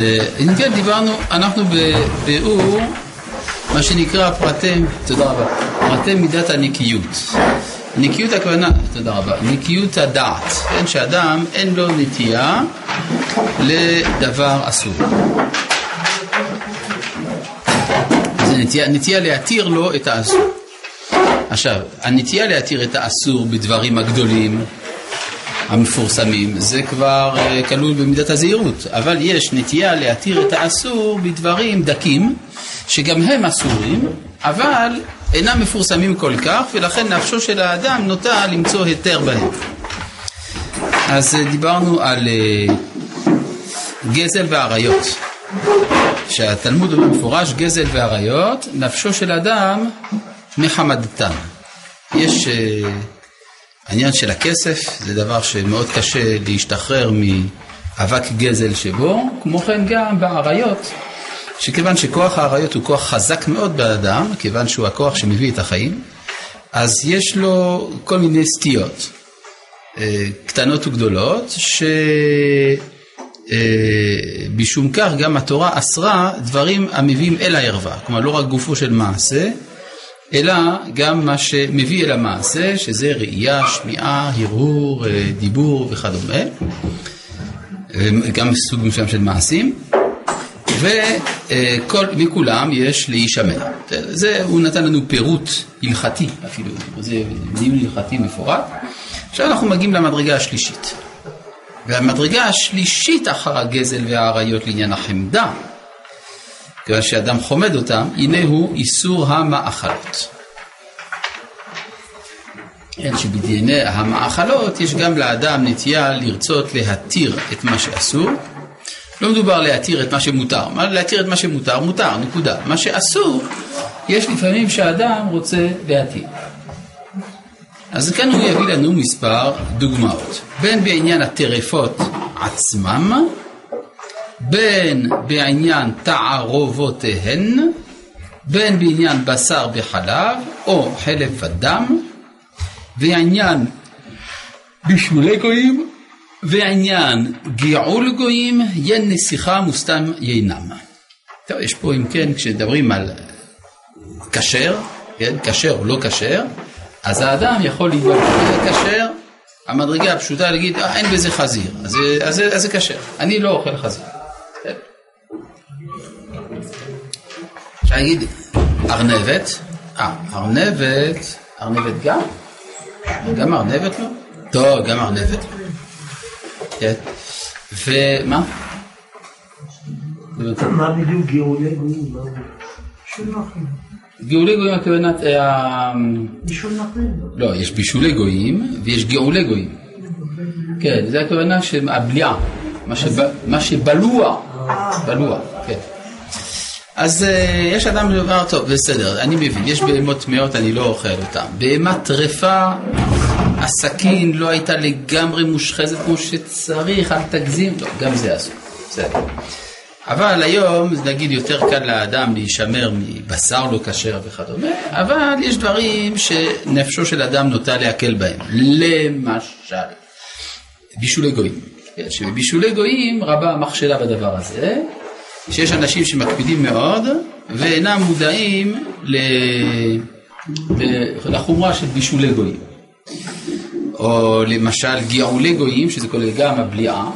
אם כן, דיברנו, אנחנו בביאור מה שנקרא פרטי, תודה רבה, פרטי מידת הנקיות. נקיות הכוונה, תודה רבה, נקיות הדעת, כן, שאדם אין לו נטייה לדבר אסור. זה נטייה, נטייה להתיר לו את האסור. עכשיו, הנטייה להתיר את האסור בדברים הגדולים המפורסמים, זה כבר כלול במידת הזהירות, אבל יש נטייה להתיר את האסור בדברים דקים, שגם הם אסורים, אבל אינם מפורסמים כל כך, ולכן נפשו של האדם נוטה למצוא היתר בהם. אז uh, דיברנו על uh, גזל ועריות, שהתלמוד אומר מפורש, גזל ועריות, נפשו של אדם מחמדתם. יש... העניין של הכסף זה דבר שמאוד קשה להשתחרר מאבק גזל שבו, כמו כן גם באריות, שכיוון שכוח האריות הוא כוח חזק מאוד באדם, כיוון שהוא הכוח שמביא את החיים, אז יש לו כל מיני סטיות, אה, קטנות וגדולות, שבשום כך גם התורה אסרה דברים המביאים אל הערווה, כלומר לא רק גופו של מעשה, אלא גם מה שמביא אל המעשה, שזה ראייה, שמיעה, הרהור, אה, דיבור וכדומה, גם סוג מסוים של מעשים, ומכולם יש להישמע. זה, הוא נתן לנו פירוט הלכתי אפילו, זה דיון הלכתי מפורט. עכשיו אנחנו מגיעים למדרגה השלישית. והמדרגה השלישית אחר הגזל והאריות לעניין החמדה, כיוון שאדם חומד אותם, הנה הוא איסור המאכלות. כן, שבדיני המאכלות יש גם לאדם נטייה לרצות להתיר את מה שאסור. לא מדובר להתיר את מה שמותר, להתיר את מה שמותר, מותר, נקודה. מה שאסור, יש לפעמים שאדם רוצה להתיר. אז כאן הוא יביא לנו מספר דוגמאות, בין בעניין הטרפות עצמם, בין בעניין תערובותיהן, בין בעניין בשר בחלב או חלב ודם, ועניין בישולי גויים, ועניין גאול גויים, ין נסיכה מוסתם יינם. טוב, יש פה אם כן, כשמדברים על כשר, כן, כשר או לא כשר, אז האדם יכול שזה כשר, המדרגה הפשוטה להגיד, אה, אין בזה חזיר, אז זה כשר, אני לא אוכל חזיר. אפשר להגיד ארנבת, אה, ארנבת, ארנבת גם? גם ארנבת לא? טוב, גם ארנבת. כן. ומה? מה בדיוק גאולי גויים? גאולי גויים הכוונת... אה, בישול נחלים. לא, יש בישולי גויים ויש גאולי גויים. כן, זה הכוונה של הבליעה, מה שבלוע, בלוע, כן. אז אה, יש אדם שאומר, טוב, בסדר, אני מבין, יש בהמות טמאות, אני לא אוכל אותן. בהמה טרפה, הסכין לא הייתה לגמרי מושחזת כמו שצריך, אל תגזים, לא, גם זה אסור, בסדר. אבל היום, נגיד, יותר קל לאדם להישמר מבשר לא כשר וכדומה, אבל יש דברים שנפשו של אדם נוטה להקל בהם. למשל, בישולי גויים. כן, שבבישולי גויים רבה המכשלה בדבר הזה, שיש אנשים שמקפידים מאוד ואינם מודעים לחומרה של בישולי גויים. או למשל גאולי גויים, שזה כולל גם הבליעה,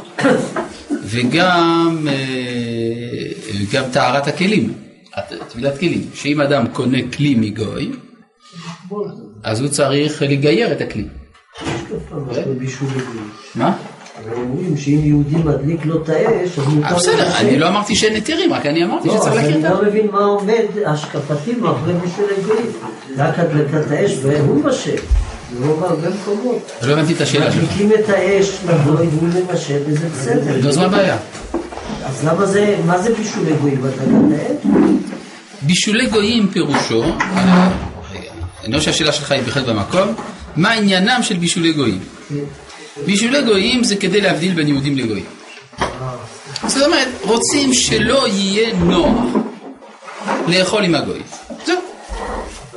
וגם אה, גם טהרת הכלים, טבילת כלים. שאם אדם קונה כלי מגוי, אז הוא צריך לגייר את הכלי. מה? אבל אומרים שאם יהודי מדליק לו את האש, אז מותר... אה, בסדר, אני לא אמרתי שאין היתרים, רק אני אמרתי שצריך להכיר את לא, אז אני לא מבין מה עומד השקפתי מאחורי בשביל הגויים. רק הדלקת האש והוא מבשל. זה לא בהרבה מקומות. לא הבנתי את השאלה שלך. מדליקים את האש לגוי והוא מבשל וזה בסדר. אז מה הבעיה? אז למה זה, מה זה בישולי גויים בהדלקת האש? בישולי גויים פירושו, אני לא שהשאלה שלך היא בהחלט במקום, מה עניינם של בישולי גויים? בישולי גויים זה כדי להבדיל בין יהודים לגויים. זאת אומרת, רוצים שלא יהיה נוח לאכול עם הגויים. זהו.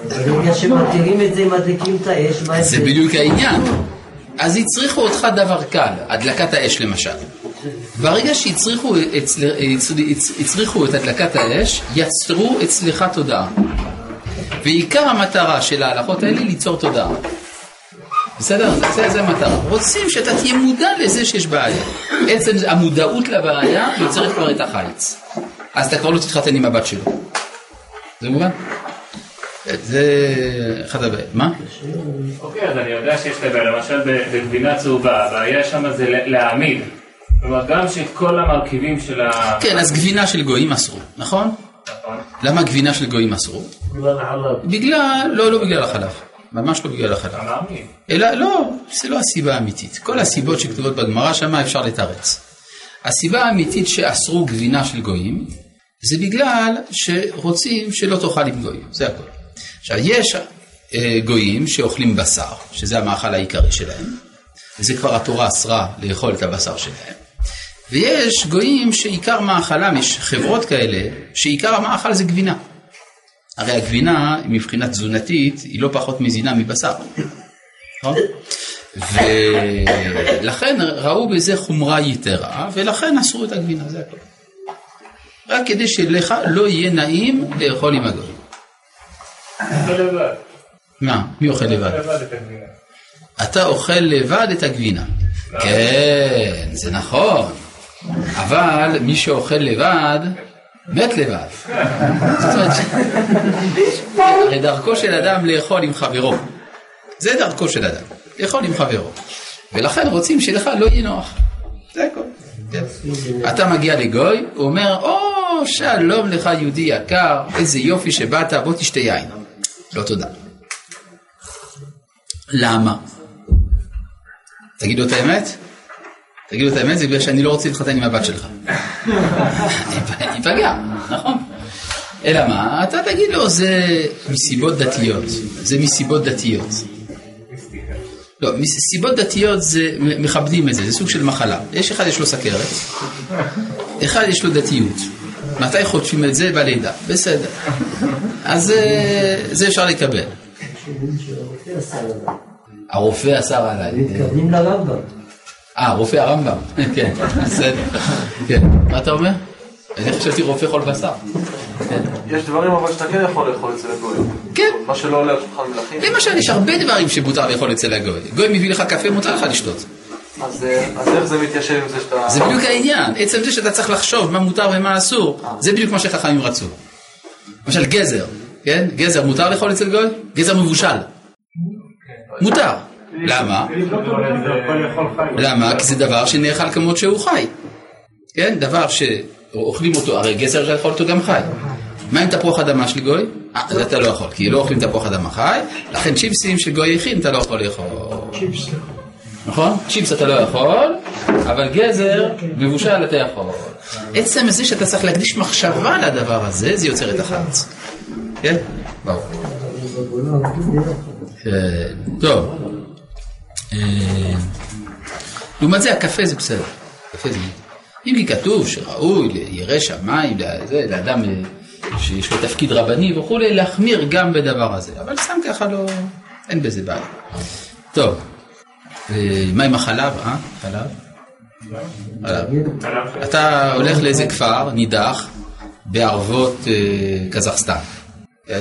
ברגע שמתירים את זה, מדליקים את האש, מה זה בדיוק העניין. אז הצריכו אותך דבר קל, הדלקת האש למשל. ברגע שהצריכו הצריכו את הדלקת האש, יצרו אצלך תודעה. ועיקר המטרה של ההלכות האלה ליצור תודעה. בסדר? זה, זה, זה המטרה. רוצים שאתה תהיה מודע לזה שיש בעיה. עצם המודעות לבעיה יוצרת כבר את החיץ. אז אתה כבר לא תתחתן עם הבת שלו. זה מובן? זה אחד הבעיה. מה? אוקיי, אז אני יודע שיש לזה, למשל בגבינה צהובה, הבעיה שם זה להעמיד. כלומר, גם שאת כל המרכיבים של ה... כן, אז גבינה של גויים אסרו, נכון? נכון. למה גבינה של גויים אסרו? בגלל החלב. בגלל, לא, לא בגלל החלב. ממש לא בגלל החלב. אלא, לא, זה לא הסיבה האמיתית. כל הסיבות שכתובות בגמרא שמה אפשר לתרץ. הסיבה האמיתית שאסרו גבינה של גויים, זה בגלל שרוצים שלא תאכל עם גויים, זה הכל. עכשיו, יש אה, גויים שאוכלים בשר, שזה המאכל העיקרי שלהם, וזה כבר התורה אסרה לאכול את הבשר שלהם. ויש גויים שעיקר מאכלם, יש חברות כאלה, שעיקר המאכל זה גבינה. הרי הגבינה, מבחינה תזונתית, היא לא פחות מזינה מבשר. נכון? ולכן ראו בזה חומרה יתרה, ולכן אסרו את הגבינה, זה הכל. רק כדי שלך לא יהיה נעים לאכול עם לבד. מה? מי אוכל לבד? הגבינה. אתה אוכל לבד את הגבינה. כן, זה נכון. אבל מי שאוכל לבד, מת לבד. זאת אומרת, הרי דרכו של אדם לאכול עם חברו. זה דרכו של אדם, לאכול עם חברו. ולכן רוצים שלך לא יהיה נוח. זה הכל. כן. אתה מגיע לגוי, הוא אומר, או, שלום לך יהודי יקר, איזה יופי שבאת, בוא תשתה יין. לא תודה. למה? תגידו את האמת? תגידו את האמת, זה בגלל שאני לא רוצה להתחתן עם הבת שלך. ייפגע, נכון. אלא מה? אתה תגיד לו, זה מסיבות דתיות. זה מסיבות דתיות. לא, מסיבות דתיות זה, מכבדים את זה, זה סוג של מחלה. יש אחד יש לו סכרת, אחד יש לו דתיות. מתי חוטפים את זה? בלידה. בסדר. אז אה, זה אפשר לקבל. הרופא אסר עליי. מתכוונים לרמב"ם. אה, רופא הרמב"ם. כן, בסדר. כן. מה אתה אומר? אני חשבתי רופא חול בשר. כן. יש דברים אבל שאתה כן יכול לאכול אצל הגויים. כן. מה שלא עולה על שולחן מלכים. למשל, יש הרבה דברים שמותר לאכול אצל הגוי. גוי מביא לך קפה, מותר לך לשתות. אה, אז איך זה מתיישב עם זה שאתה... זה בדיוק העניין. עצם זה שאתה צריך לחשוב מה מותר ומה אסור, זה בדיוק מה שחכמים רצו. למשל, גזר, כן? גזר מותר לאכול אצל גוי? גזר מבושל. מותר. למה? למה? כי זה דבר שנאכל כמות שהוא חי. כן? דבר שאוכלים אותו, הרי גזר אפשר לאכול אותו גם חי. מה עם תפוח אדמה של גוי? אה, זה אתה לא יכול, כי לא אוכלים תפוח אדמה חי, לכן צ'יפסים של גוי הכין אתה לא יכול לאכול. נכון? צ'יפס אתה לא יכול, אבל גזר מבושל אתה יכול. עצם זה שאתה צריך להקדיש מחשבה לדבר הזה, זה יוצר את החץ. כן? ברור. כן, טוב. אה, לעומת זה הקפה זה בסדר. קפה זה... אם כי כתוב שראוי לירא שמיים, לאדם אה, שיש לו תפקיד רבני וכולי, להחמיר גם בדבר הזה. אבל סתם ככה לא... אין בזה בעיה. טוב. אה, מה עם החלב, אה? חלב? אתה הולך לאיזה כפר נידח בערבות קזחסטן. כן?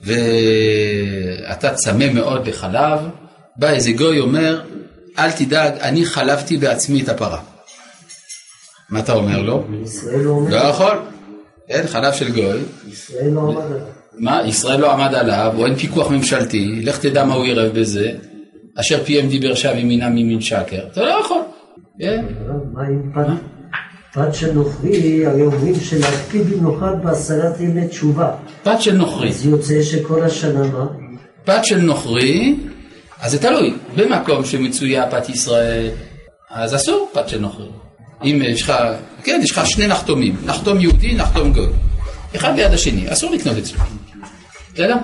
ואתה צמא מאוד לחלב, בא איזה גוי אומר, אל תדאג, אני חלבתי בעצמי את הפרה. מה אתה אומר לו? ישראל לא עומד. לא יכול. אין חלב של גוי. ישראל לא עמד עליו. מה, ישראל לא עמד עליו, או אין פיקוח ממשלתי, לך תדע מה הוא ערב בזה, אשר פיהם דיבר שם ימינם ממין שקר. אתה לא יכול. כן? מה עם פת? פת של נוכרי, הרי אומרים שלהקפיד במיוחד בעשרת ימי תשובה. פת של נוכרי. אז יוצא שכל השנה מה? פת של נוכרי, אז זה תלוי. במקום שמצויה פת ישראל, אז אסור פת של נוכרי. אם יש לך, כן, יש לך שני נחתומים, נחתום יהודי, נחתום גוי. אחד ליד השני, אסור לקנות אצלו. בסדר?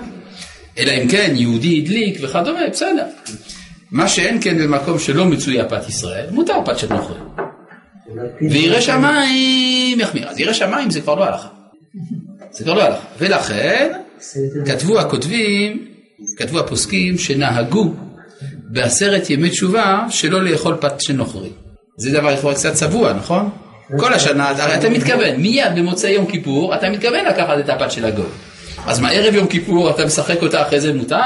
אלא אם כן יהודי הדליק וכדומה, בסדר. מה שאין כן במקום שלא מצויה פת ישראל, מותר פת של נוכרי. ולהקפיד וירא שמיים יחמיר. אז ירא שמיים זה כבר לא הלכה. זה כבר לא הלכה. ולכן. כתבו הכותבים, כתבו הפוסקים שנהגו בעשרת ימי תשובה שלא לאכול פת של נוכרי. זה דבר יכול קצת צבוע, נכון? כל השנה, הרי אתה מתכוון, מיד במוצאי יום כיפור, אתה מתכוון לקחת את הפת של הגוי. אז מה, ערב יום כיפור אתה משחק אותה אחרי זה מותר?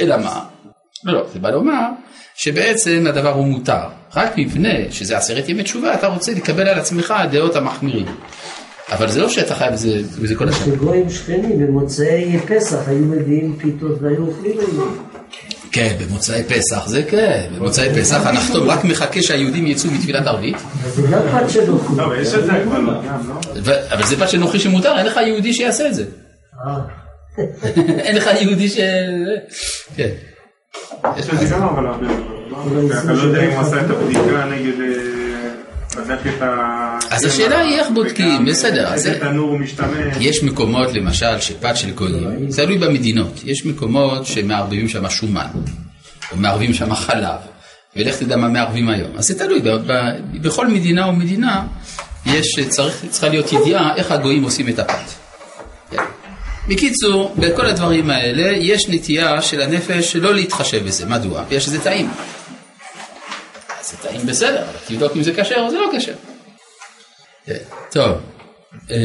אלא מה? לא, לא, זה בא לומר שבעצם הדבר הוא מותר. רק מפני שזה עשרת ימי תשובה, אתה רוצה לקבל על עצמך הדעות המחמירים. אבל זה לא שאתה חייב בזה, בזה כל השנה. שגויים שכנים במוצאי פסח היו מביאים פיתות והיו אוכלים עליהם. כן, במוצאי פסח זה כן, במוצאי פסח הנחתום רק מחכה שהיהודים יצאו מתפילת ערבית, אז זה פת של אוכלים. לא, אבל זה לא? ו- אבל זה פת של נוחי שמותר, אין לך יהודי שיעשה את זה. אה, אין לך יהודי ש... כן. יש לזה גם אבל? אתה לא יודע אם הוא עשה את הבדיקה נגד... אה, בדק את ה... אז השאלה היא איך בודקים, בסדר, אה, איזה זה- תנור משתמש. יש מקומות למשל שפת של גויים, זה תלוי במדינות, יש מקומות שמערבבים שם שומן, או מערבים שם חלב, ולך תדע מה מערבים היום. אז זה תלוי, בכל מדינה ומדינה יש, צריך, צריכה להיות ידיעה איך הגויים עושים את הפת. בקיצור, בכל הדברים האלה יש נטייה של הנפש לא להתחשב בזה, מדוע? בגלל שזה טעים. זה טעים בסדר, אבל תבדוק אם זה כשר או זה לא כשר. טוב. אה,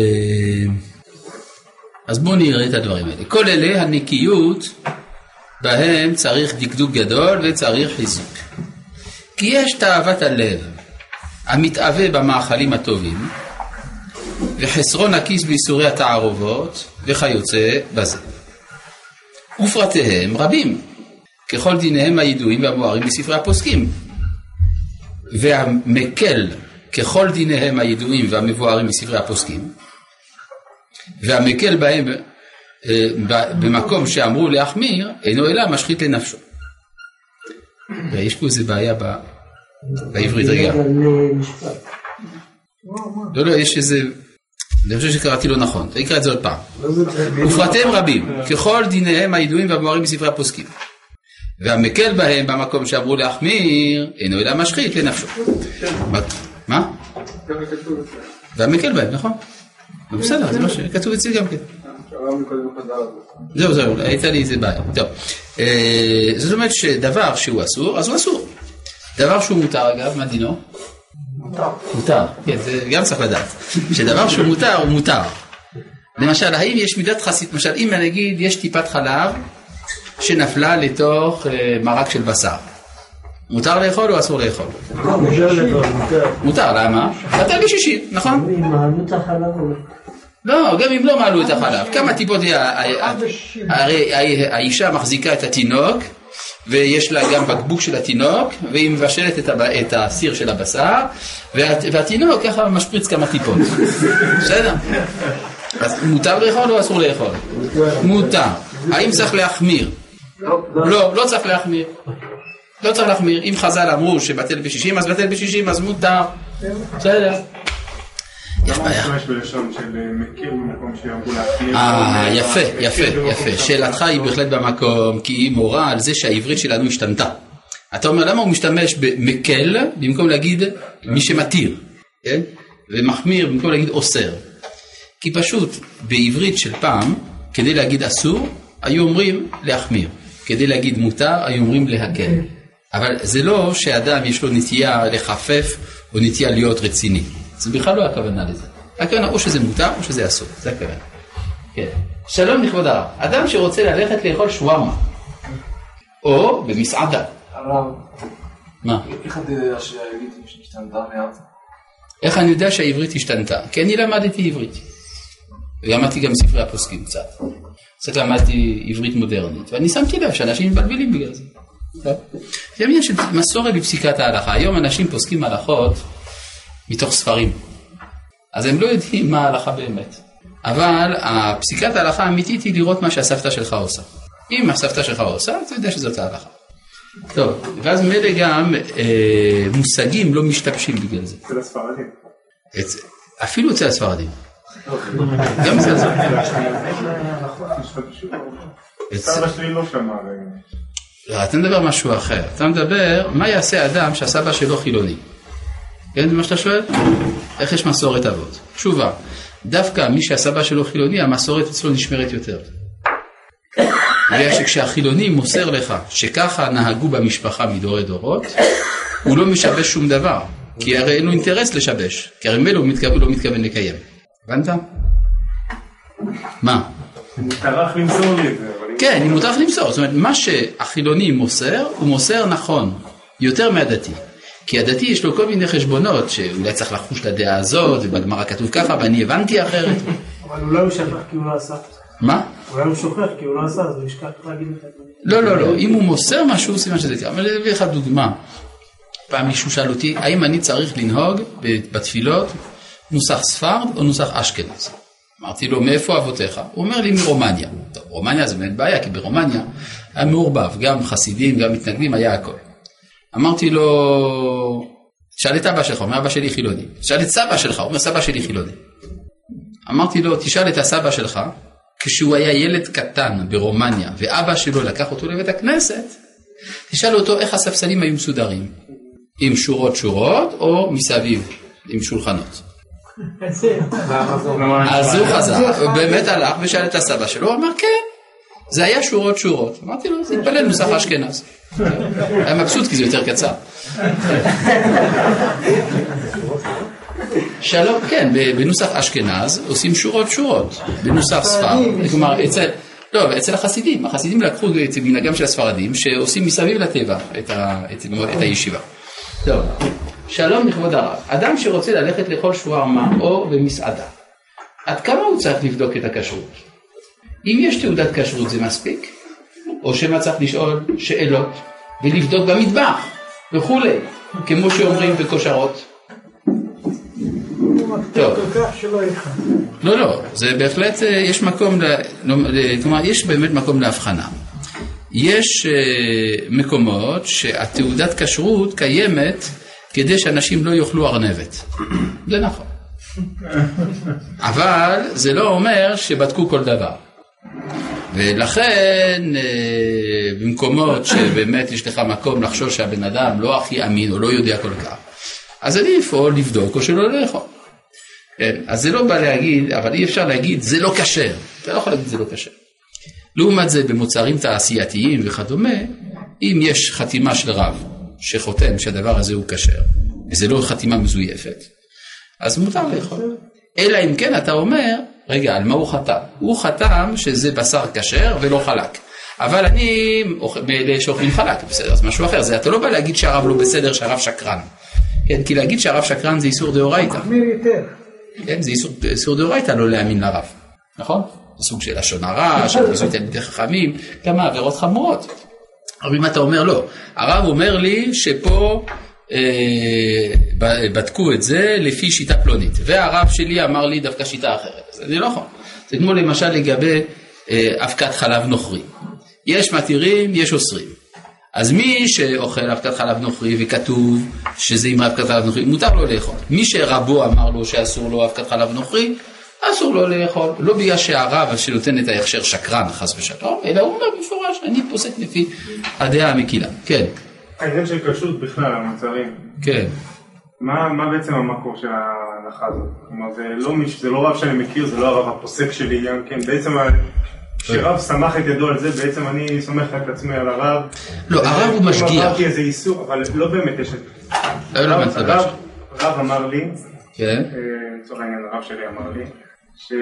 אז בואו נראה את הדברים האלה. כל אלה הנקיות בהם צריך דקדוק גדול וצריך חיזוק. כי יש תאוות הלב המתאווה במאכלים הטובים וחסרון הכיס בייסורי התערובות וכיוצא בזה. ופרטיהם רבים, ככל דיניהם הידועים והמוארים בספרי הפוסקים. והמקל ככל דיניהם הידועים והמבוארים בספרי הפוסקים, והמקל בהם במקום שאמרו להחמיר, אינו אלא משחית לנפשו. ויש פה איזה בעיה בעברית רגע. לא, לא, יש איזה... אני חושב שקראתי לא נכון, אני אקרא את זה עוד פעם. ופרטיהם רבים, ככל דיניהם הידועים והמוארים בספרי הפוסקים. והמקל בהם במקום שאמרו להחמיר, אינו אלא משחית לנפשו. מה? מה? והמקל בהם, נכון. בסדר, זה מה שכתוב אצלי גם כן. זהו, זהו, הייתה לי איזה בעיה. טוב. אה, זאת אומרת שדבר שהוא אסור, אז הוא אסור. דבר שהוא מותר אגב, מה דינו? מותר, כן, זה גם צריך לדעת. שדבר שהוא מותר, הוא מותר. למשל, האם יש מידת חסיד, למשל, אם נגיד יש טיפת חלב שנפלה לתוך אה, מרק של בשר. מותר לאכול או אסור לאכול? מותר, למה? אתה בשישי, נכון? לא, גם אם לא מעלו את החלב. כמה טיפות, הרי האישה מחזיקה את התינוק, ויש לה גם בקבוק של התינוק, והיא מבשלת את הסיר של הבשר, וה- והתינוק ככה משפריץ כמה טיפות. בסדר? אז מותר לאכול או אסור לאכול? מותר. האם צריך להחמיר? לא, לא צריך להחמיר. לא צריך להחמיר. אם חז"ל אמרו שבטל בשישים, אז בטל בשישים, אז מותר. בסדר. יש בעיה. אה? אה, יפה, יפה, יפה. שאלתך היא. בהחלט במקום, כי היא מורה על זה שהעברית שלנו השתנתה. אתה אומר, למה הוא משתמש במקל במקום להגיד מי שמתיר, כן? ומחמיר במקום להגיד אוסר. כי פשוט בעברית של פעם, כדי להגיד אסור, היו אומרים להחמיר. כדי להגיד מותר, היו אומרים להקל. אבל זה לא שאדם יש לו נטייה לחפף או נטייה להיות רציני. זה בכלל לא הכוונה לזה. הכוונה או שזה מותר או שזה אסור, זה הכוונה. כן. שלום לכבוד הרב. אדם שרוצה ללכת לאכול שווארמה, או במסעדה. הרב, מה? איך אתה יודע שהעברית השתנתה מאז? איך אני יודע שהעברית השתנתה? כי אני למדתי עברית. למדתי גם ספרי הפוסקים קצת. קצת למדתי עברית מודרנית, ואני שמתי לב שאנשים מבלבלים בגלל זה. זה עניין של מסורת בפסיקת ההלכה. היום אנשים פוסקים הלכות מתוך ספרים. אז הם לא יודעים מה ההלכה באמת. אבל הפסיקת ההלכה האמיתית היא לראות מה שהסבתא שלך עושה. אם הסבתא שלך עושה, אתה יודע שזאת ההלכה. טוב, ואז ממילא גם אה, מושגים לא משתבשים בגלל זה. אצל הספרדים. אפילו אצל הספרדים. גם אצל הספרדים. אצ... סבא שלי לא שמע. לא, אתה מדבר משהו אחר. אתה מדבר, מה יעשה אדם שהסבא שלו חילוני? כן, זה מה שאתה שואל? איך יש מסורת אבות? תשובה, דווקא מי שהסבא שלו חילוני, המסורת אצלו נשמרת יותר. בגלל שכשהחילוני מוסר לך שככה נהגו במשפחה מדורי דורות, הוא לא משבש שום דבר. כי הרי אין לו אינטרס לשבש, כי הרי ממילא הוא מתכוון- לא מתכוון לקיים. הבנת? מה? הוא טרח למסור לי את זה, כן, אם מותר לך למסור. זאת אומרת, מה שהחילוני מוסר, הוא מוסר נכון, יותר מהדתי. כי הדתי יש לו כל מיני חשבונות, שאולי צריך לחוש לדעה הזאת, ובגמרא כתוב ככה, ואני הבנתי אחרת. אבל אולי הוא שכח כי הוא לא עשה. מה? אולי הוא שוכח כי הוא לא עשה, אז הוא ישכח להגיד את הדברים. לא, לא, לא, אם הוא מוסר משהו, סימן שזה קרה. אבל אני אביא לך דוגמה. פעם מישהו שאל אותי, האם אני צריך לנהוג בתפילות נוסח ספרד או נוסח אשכנז? אמרתי לו, מאיפה אבותיך? הוא אומר לי, מרומניה. טוב, רומניה זה באמת בעיה, כי ברומניה היה מעורבב, גם חסידים, גם מתנגדים, היה הכל. אמרתי לו, תשאל את אבא שלך, אומר, אבא שלי חילוני. תשאל את סבא שלך, אומר, סבא שלי חילוני. אמרתי לו, תשאל את הסבא שלך, כשהוא היה ילד קטן ברומניה, ואבא שלו לקח אותו לבית הכנסת, תשאל אותו איך הספסלים היו מסודרים, עם שורות שורות או מסביב, עם שולחנות. אז הוא חזר, באמת הלך ושאל את הסבא שלו, הוא אמר כן, זה היה שורות שורות. אמרתי לו, זה התפלל נוסח אשכנז. היה מבסוט כי זה יותר קצר. שלום, כן, בנוסח אשכנז עושים שורות שורות, בנוסח ספרד, כלומר אצל, לא, אצל החסידים, החסידים לקחו את מנהגם של הספרדים שעושים מסביב לטבע את, ה, את, את הישיבה. טוב, שלום לכבוד הרב, אדם שרוצה ללכת לאכול שווארמה או במסעדה, עד כמה הוא צריך לבדוק את הכשרות? אם יש תעודת כשרות זה מספיק? או שמא צריך לשאול שאלות ולבדוק במטבח וכולי, כמו שאומרים בכושרות? טוב. לא, לא, זה בהחלט, אה, יש מקום, לא, ל- כלומר, יש באמת מקום להבחנה. יש אה, מקומות שהתעודת כשרות קיימת כדי שאנשים לא יאכלו ארנבת. זה נכון. אבל זה לא אומר שבדקו כל דבר. ולכן אה, במקומות שבאמת יש לך מקום לחשוש שהבן אדם לא הכי אמין או לא יודע כל כך, אז עדיף או לבדוק או שלא לאכול. כן, אז זה לא בא להגיד, אבל אי אפשר להגיד זה לא כשר, אתה לא יכול להגיד זה לא כשר. לעומת זה במוצרים תעשייתיים וכדומה, אם יש חתימה של רב שחותם שהדבר הזה הוא כשר, וזה לא חתימה מזויפת, אז מותר לאכול. אלא אם כן אתה אומר, רגע, על מה הוא חתם? הוא חתם שזה בשר כשר ולא חלק. אבל אני מאלה שאוכלים חלק, בסדר, אז משהו אחר. זה אתה לא בא להגיד שהרב לא בסדר, שהרב שקרן. כן, כי להגיד שהרב שקרן זה איסור דאורייתא. מחמיר יותר. כן, זה איסור, איסור דאורייתא לא להאמין לרב, נכון? זה סוג של לשון הרע, של ביזוי תלמידי חכמים, כמה עבירות חמורות. אבל אם אתה אומר לא, הרב אומר לי שפה אה, בדקו את זה לפי שיטה פלונית, והרב שלי אמר לי דווקא שיטה אחרת, אז זה לא נכון. זה כמו למשל לגבי אה, אבקת חלב נוכרי. יש מתירים, יש אוסרים. אז מי שאוכל אבקת חלב נוכרי וכתוב שזה עם אבקת חלב נוכרי, מותר לו לאכול. מי שרבו אמר לו שאסור לו אבקת חלב נוכרי, אסור לו לאכול. לא בגלל שהרב שנותן את ההכשר שקרן חס ושלום, אלא הוא אומר במפורש, אני פוסק לפי הדעה המקילה. כן, העניין של כשרות בכלל, המוצרים. כן. מה, מה בעצם המקור של ההנחה הזאת? כלומר, זה לא, מיש, זה לא רב שאני מכיר, זה לא הרב הפוסק שלי גם כן. בעצם, כשרב סמך את ידו על זה, בעצם אני סומך את עצמי על הרב. לא, הרב הוא אם משגיח. עברתי איזה איסור, אבל לא באמת יש את זה. לא, לא, רב- מה אתה מדבר? רב- רב אמר לי, כן, אה, לצורך העניין הרב שלי אמר לי, ש-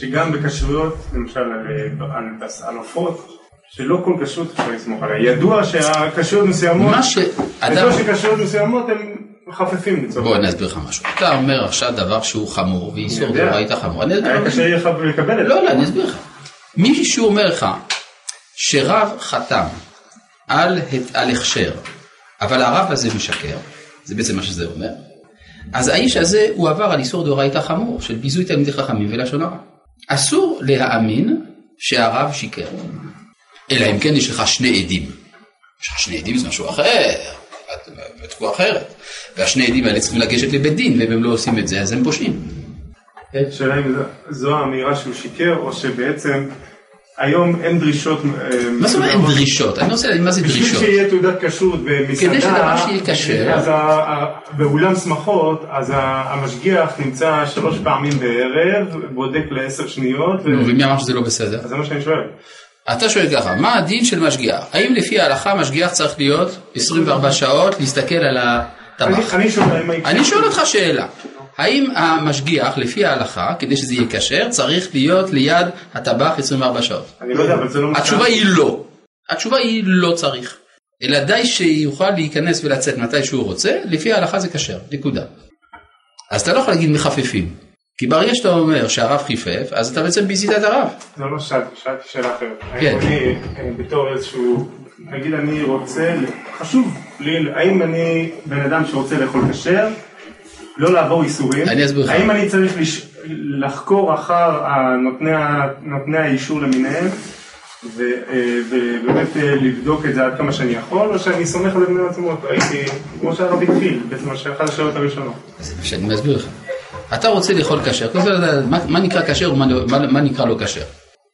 שגם בכשרויות, למשל על, על, על עופות, שלא כל כשרות אפשר לסמוך עליה. ידוע שהכשרויות מסוימות, מה שאדם... ידוע שכשרויות מסוימות הם חפפים לצורך בוא אני אסביר לך משהו. אתה אומר עכשיו דבר שהוא חמור, ואיסור יודע. דאורייתא חמור. אני אסביר היה לך. קשה יהיה לך לקבל את זה. לא, לא, אני אסביר לך. מישהו אומר לך שרב חתם על הכשר, אבל הרב הזה משקר, זה בעצם מה שזה אומר, אז האיש הזה הוא עבר על איסור דאורייתא חמור של ביזוי תלמידי חכמים ולשון הרע. אסור להאמין שהרב שיקר, אלא אם כן יש לך שני עדים. יש לך שני עדים זה משהו אחר, בדקו אחרת, והשני עדים האלה צריכים לגשת לבית דין, ואם הם לא עושים את זה אז הם פושעים. השאלה אם זו- זו האמירה שהוא שיקר, או שבעצם היום אין דרישות... אה, מה זאת אומרת אין דרישות? אני רוצה להגיד מה זה בשביל דרישות. שיהיה תעודת כשרות במסעדה, כדי שדבר שיהיה כשר. אז ה- ה- באולם שמחות, אז המשגיח נמצא שלוש פעמים בערב, בודק לעשר שניות, נו, ומי אמר שזה לא בסדר? אז זה מה שאני שואל. אתה שואל ככה, מה הדין של משגיח? האם לפי ההלכה משגיח צריך להיות 24 שעות, להסתכל על, ה, טבח. אני שואל, האם ההקשר- אני שואל אותך שאלה, האם המשגיח לפי ההלכה, כדי שזה יהיה כשר, צריך להיות ליד הטבח 24 שעות? אני לא יודע, אבל זה לא... התשובה היא לא. התשובה היא לא צריך. אלא די שיוכל להיכנס ולצאת מתי שהוא רוצה, לפי ההלכה זה כשר, נקודה. אז אתה לא יכול להגיד מחפפים. כי ברגע שאתה אומר שהרב חיפף, אז אתה בעצם ביזית את הרב. לא, לא שאלתי, שאלתי שאלה אחרת. כן. אני, אה, בתור איזשהו, נגיד אני רוצה, חשוב לי, האם אני בן אדם שרוצה לאכול כשר, לא לעבור איסורים, אני אסביר לך. האם אני צריך לש- לחקור אחר הנותני ה- נותני האישור למיניהם, ו- אה, ובאמת אה, לבדוק את זה עד כמה שאני יכול, או שאני סומך על בני עצמות, הייתי, כמו שהרב התחיל, בעצם אחת השאלות הראשונות. שאני מסביר לך. אתה רוצה לאכול כשר, לדעת מה, מה נקרא כשר ומה לא- מה, מה נקרא לא כשר.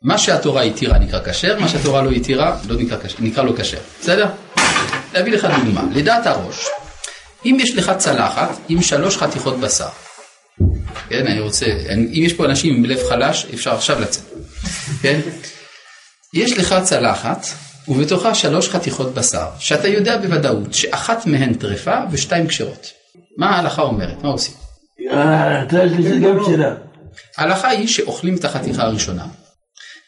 מה שהתורה התירה נקרא כשר, מה שהתורה לא התירה לא נקרא, נקרא לא כשר. בסדר? להביא לך דוגמה. לדעת הראש, אם יש לך צלחת עם שלוש חתיכות בשר, כן, אני רוצה, אני, אם יש פה אנשים עם לב חלש, אפשר עכשיו לצאת, כן? יש לך צלחת ובתוכה שלוש חתיכות בשר, שאתה יודע בוודאות שאחת מהן טרפה ושתיים כשרות. מה ההלכה אומרת? מה עושים? שאלה. ההלכה היא שאוכלים את החתיכה הראשונה,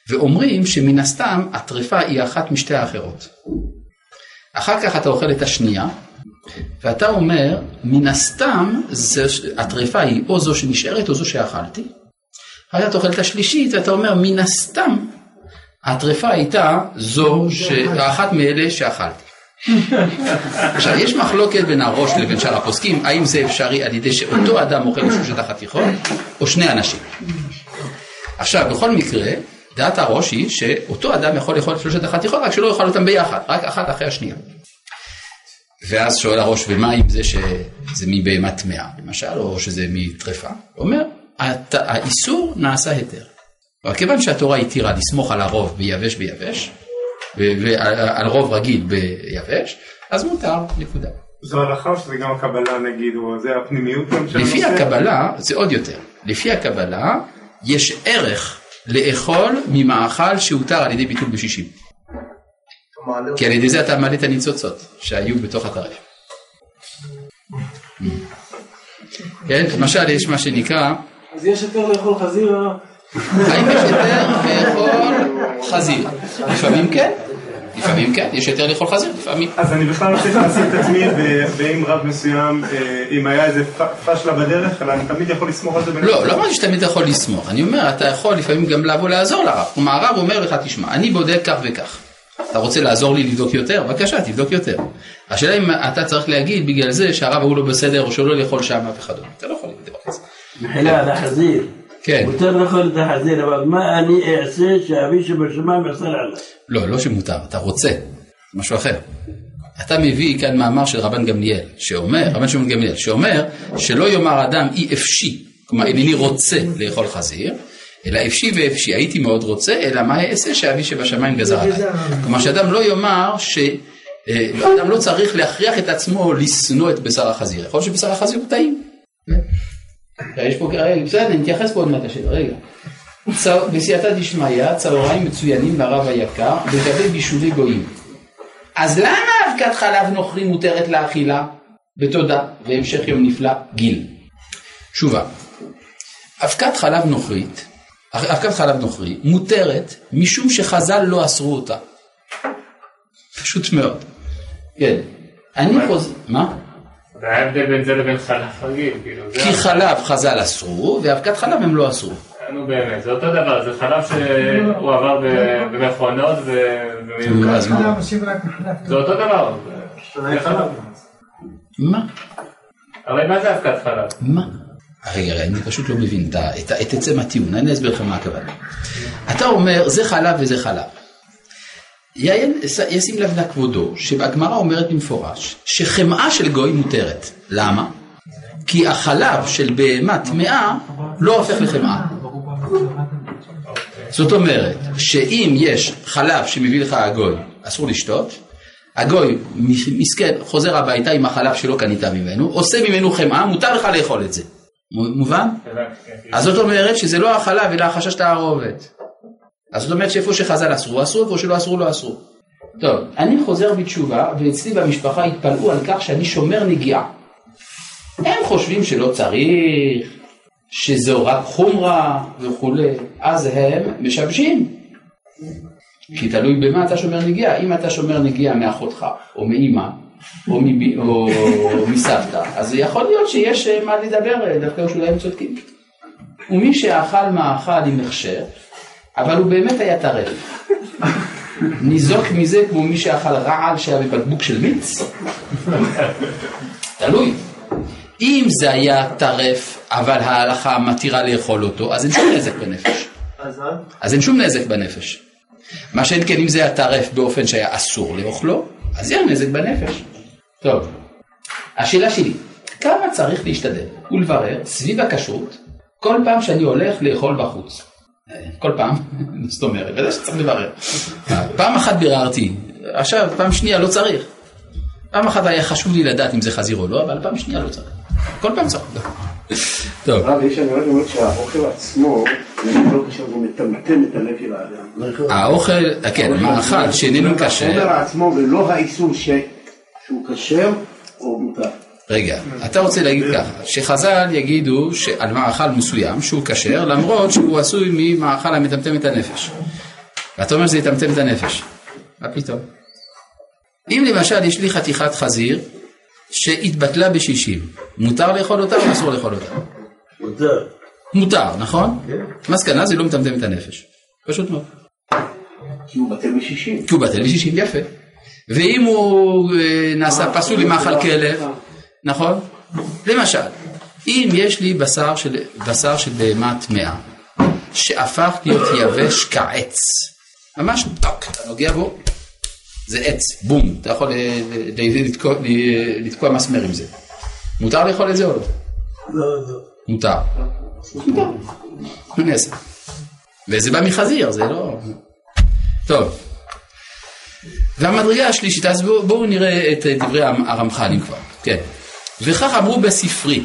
ואומרים שמן הסתם הטרפה היא אחת משתי האחרות. אחר כך אתה אוכל את השנייה, ואתה אומר, מן הסתם זה, הטרפה היא או זו שנשארת או זו שאכלתי. אחר כך אתה אוכל את השלישית, ואתה אומר, מן הסתם הטרפה הייתה זו, ש... אחת מאלה שאכלתי. עכשיו, יש מחלוקת בין הראש לבין שאר הפוסקים, האם זה אפשרי על ידי שאותו אדם אוכל שלושת החתיכות, או שני אנשים. עכשיו, בכל מקרה, דעת הראש היא שאותו אדם יכול לאכול את שלושת החתיכות, רק שלא יאכל אותם ביחד, רק אחת אחרי השנייה. ואז שואל הראש, ומה עם זה שזה מבהמה טמאה, למשל, או שזה מטרפה? הוא אומר, האיסור נעשה היתר. אבל כיוון שהתורה התירה לסמוך על הרוב ביבש ביבש, ועל רוב רגיל ביבש, אז מותר, נקודה. זו הלכה או שזה גם הקבלה נגיד, או זה הפנימיות גם של לפי הנושא? הקבלה, זה עוד יותר, לפי הקבלה יש ערך לאכול ממאכל שהותר על ידי ביטול בשישים. כי על ידי זה אתה מעלה את הניצוצות שהיו בתוך הטרף. כן, למשל יש מה שנקרא, אז יש יותר לאכול חזיר? אה? האם יש היתר לאכול חזיר? לפעמים כן, לפעמים כן, יש היתר לאכול חזיר, לפעמים. אז אני בכלל לא צריך לשים את עצמי באם רב מסוים, אה, אם היה איזה פשלה בדרך, אלא אני תמיד יכול לסמוך על זה. לא, לא אמרתי שתמיד אתה יכול לסמוך, אני אומר, אתה יכול לפעמים גם לבוא לעזור לרב. כלומר, הרב אומר לך, תשמע, אני בודק כך וכך. אתה רוצה לעזור לי לבדוק יותר? בבקשה, תבדוק יותר. השאלה אם אתה צריך להגיד בגלל זה שהרב ההוא לא בסדר, או שלא לאכול שם וכדומה. אתה לא יכול להגיד דבר כזה. מחילה על החזיר. כן. מותר לאכול את החזיר, אבל מה אני אעשה שאבי שבשמיים יחסר עליי? לא, לא שמותר, אתה רוצה. משהו אחר. אתה מביא כאן מאמר של רבן גמליאל, שאומר, רבן שמעון גמליאל, שאומר שלא יאמר אדם אי אפשי, כלומר אינני רוצה לאכול חזיר, אלא אפשי ואפשי, הייתי מאוד רוצה, אלא מה אעשה שאבי שבשמיים גזר עליי. כלומר שאדם לא יאמר ש... אה, אדם לא צריך להכריח את עצמו לשנוא את בשר החזיר, יכול להיות שבשר החזיר הוא טעים. יש פה, רגע, בסדר, נתייחס פה עוד מעט לשאלה, רגע. בסייעתא דשמיא, צהריים מצוינים לרב היקר לגבי בישולי גויים. אז למה אבקת חלב נוכרי מותרת לאכילה? בתודה, והמשך יום נפלא, גיל. תשובה, אבקת חלב נוכרית, אבקת חלב נוכרי מותרת משום שחז"ל לא אסרו אותה. פשוט מאוד. כן. אני חוזר, מה? וההבדל בין זה לבין חלב רגיל, כאילו, זה... כי חלב חז"ל אסרו, ואבקת חלב הם לא אסרו. נו באמת, זה אותו דבר, זה חלב שהוא עבר ב- במכונות ו... זה אותו דבר. זה חלב. מה? הרי מה זה אבקת חלב? מה? רגע, רגע, אני פשוט לא מבין את עצם הטיעון, אני אסביר לכם מה הכוונה. אתה אומר, זה חלב וזה חלב. ישים לב לכבודו, שהגמרא אומרת במפורש, שחמאה של גוי מותרת. למה? כי החלב של בהמה טמאה לא הופך לחמאה. זאת אומרת, שאם יש חלב שמביא לך הגוי, אסור לשתות, הגוי מסכן חוזר הביתה עם החלב שלא קנית ממנו, עושה ממנו חמאה, מותר לך לאכול את זה. מו- מובן? אז זאת אומרת שזה לא החלב אלא החשש תערובת. אז זאת אומרת שאיפה שחז"ל אסרו, אסרו, איפה שלא אסרו, לא אסרו. טוב, אני חוזר בתשובה, ואצלי במשפחה התפלאו על כך שאני שומר נגיעה. הם חושבים שלא צריך, שזו רק חומרה וכולי, אז הם משבשים. כי תלוי במה אתה שומר נגיעה. אם אתה שומר נגיעה מאחותך, או מאימא, או, מב... או... או מסבתא, אז יכול להיות שיש אה, מה לדבר, אה, דווקא שאולי הם צודקים. ומי שאכל מאכל עם הכשר, אבל הוא באמת היה טרף. ניזוק מזה כמו מי שאכל רעל שהיה בבקבוק של מיץ? תלוי. אם זה היה טרף, אבל ההלכה מתירה לאכול אותו, אז אין שום נזק בנפש. אז אין שום נזק בנפש. מה שאין כן אם זה היה טרף באופן שהיה אסור לאכלו, אז יהיה נזק בנפש. טוב, השאלה שלי, כמה צריך להשתדל ולברר סביב הכשרות כל פעם שאני הולך לאכול בחוץ? כל פעם, זאת אומרת, בטח שצריך לברר. פעם אחת ביררתי, עכשיו פעם שנייה לא צריך. פעם אחת היה חשוב לי לדעת אם זה חזיר או לא, אבל פעם שנייה לא צריך. כל פעם צריך. טוב. הרב, יש אמירה שאומרת שהאוכל עצמו, לא קשר, הוא מטמטם את הלב של האדם. האוכל, כן, מאכל שאיננו כשר, החומר עצמו ולא האיסור ש- שהוא כשר או מותר. רגע, אתה רוצה להגיד ככה, שחז"ל יגידו על מאכל מסוים שהוא כשר, למרות שהוא עשוי ממאכל המטמטם את הנפש. ואתה אומר שזה יטמטם את הנפש. מה פתאום? אם למשל יש לי חתיכת חזיר שהתבטלה בשישים, מותר לאכול אותה או אסור לאכול אותה? מותר. מותר, נכון? מסקנה זה לא מטמטם את הנפש. פשוט מאוד. כי הוא בטל בשישים. כי הוא בטל בשישים, יפה. ואם הוא אה, נעשה פסול למאכל כלב, נכון? למשל, אם יש לי בשר של, בשר של בהמה טמאה, שהפך להיות יבש כעץ, ממש טוק, אתה נוגע בו, זה עץ, בום, אתה יכול אה, ל- לתקוע, ל- לתקוע מסמר עם זה. מותר לאכול את זה או לא? לא, לא. מותר. מותר. מה אני אעשה? וזה בא מחזיר, זה לא... טוב. והמדרגה השלישית, אז בואו בוא נראה את דברי הרמח"ל אם כבר. כן. וכך אמרו בספרי.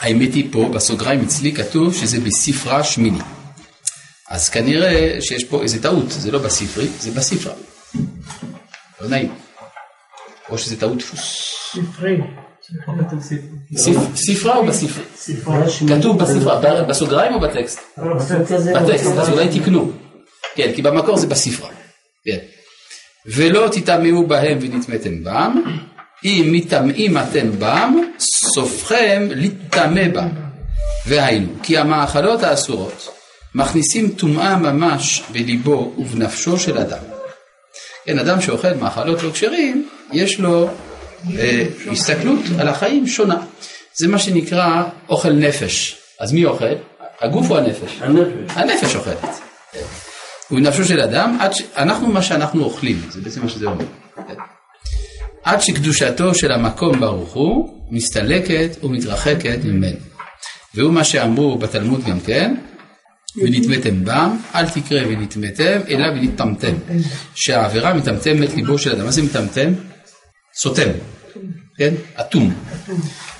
האמת היא פה, בסוגריים אצלי כתוב שזה בספרה שמיני. אז כנראה שיש פה איזה טעות, זה לא בספרי, זה בספרה. לא נעים. או שזה טעות דפוס. ספ- ספרה או בספרי? ספרה שמית. כתוב בספרה, בסוגריים או בטקסט? בטקסט, בספרה אז אולי. תקנו. כן, כי במקור זה בספרה. כן. ולא תטמאו בהם ונטמאתם בם, אם מטמאים אתם בם, סופכם לטמא בם. והיינו, כי המאכלות האסורות מכניסים טומאה ממש בליבו ובנפשו של אדם. כן, אדם שאוכל מאכלות לא כשרים, יש לו אה, הסתכלות על החיים שונה. זה מה שנקרא אוכל נפש. אז מי אוכל? הגוף או הנפש? הנפש. הנפש אוכלת. ובנפשו של אדם, ש... אנחנו מה שאנחנו אוכלים, זה בעצם מה שזה אומר. עד שקדושתו של המקום ברוך הוא מסתלקת ומתרחקת ממנו. והוא מה שאמרו בתלמוד גם כן, ונטמאתם בם, אל תקרא ונטמאתם, אלא ונטמאתם. שהעבירה מטמטמת ליבו של אדם. מה זה מטמטם? סותם, כן? אטום.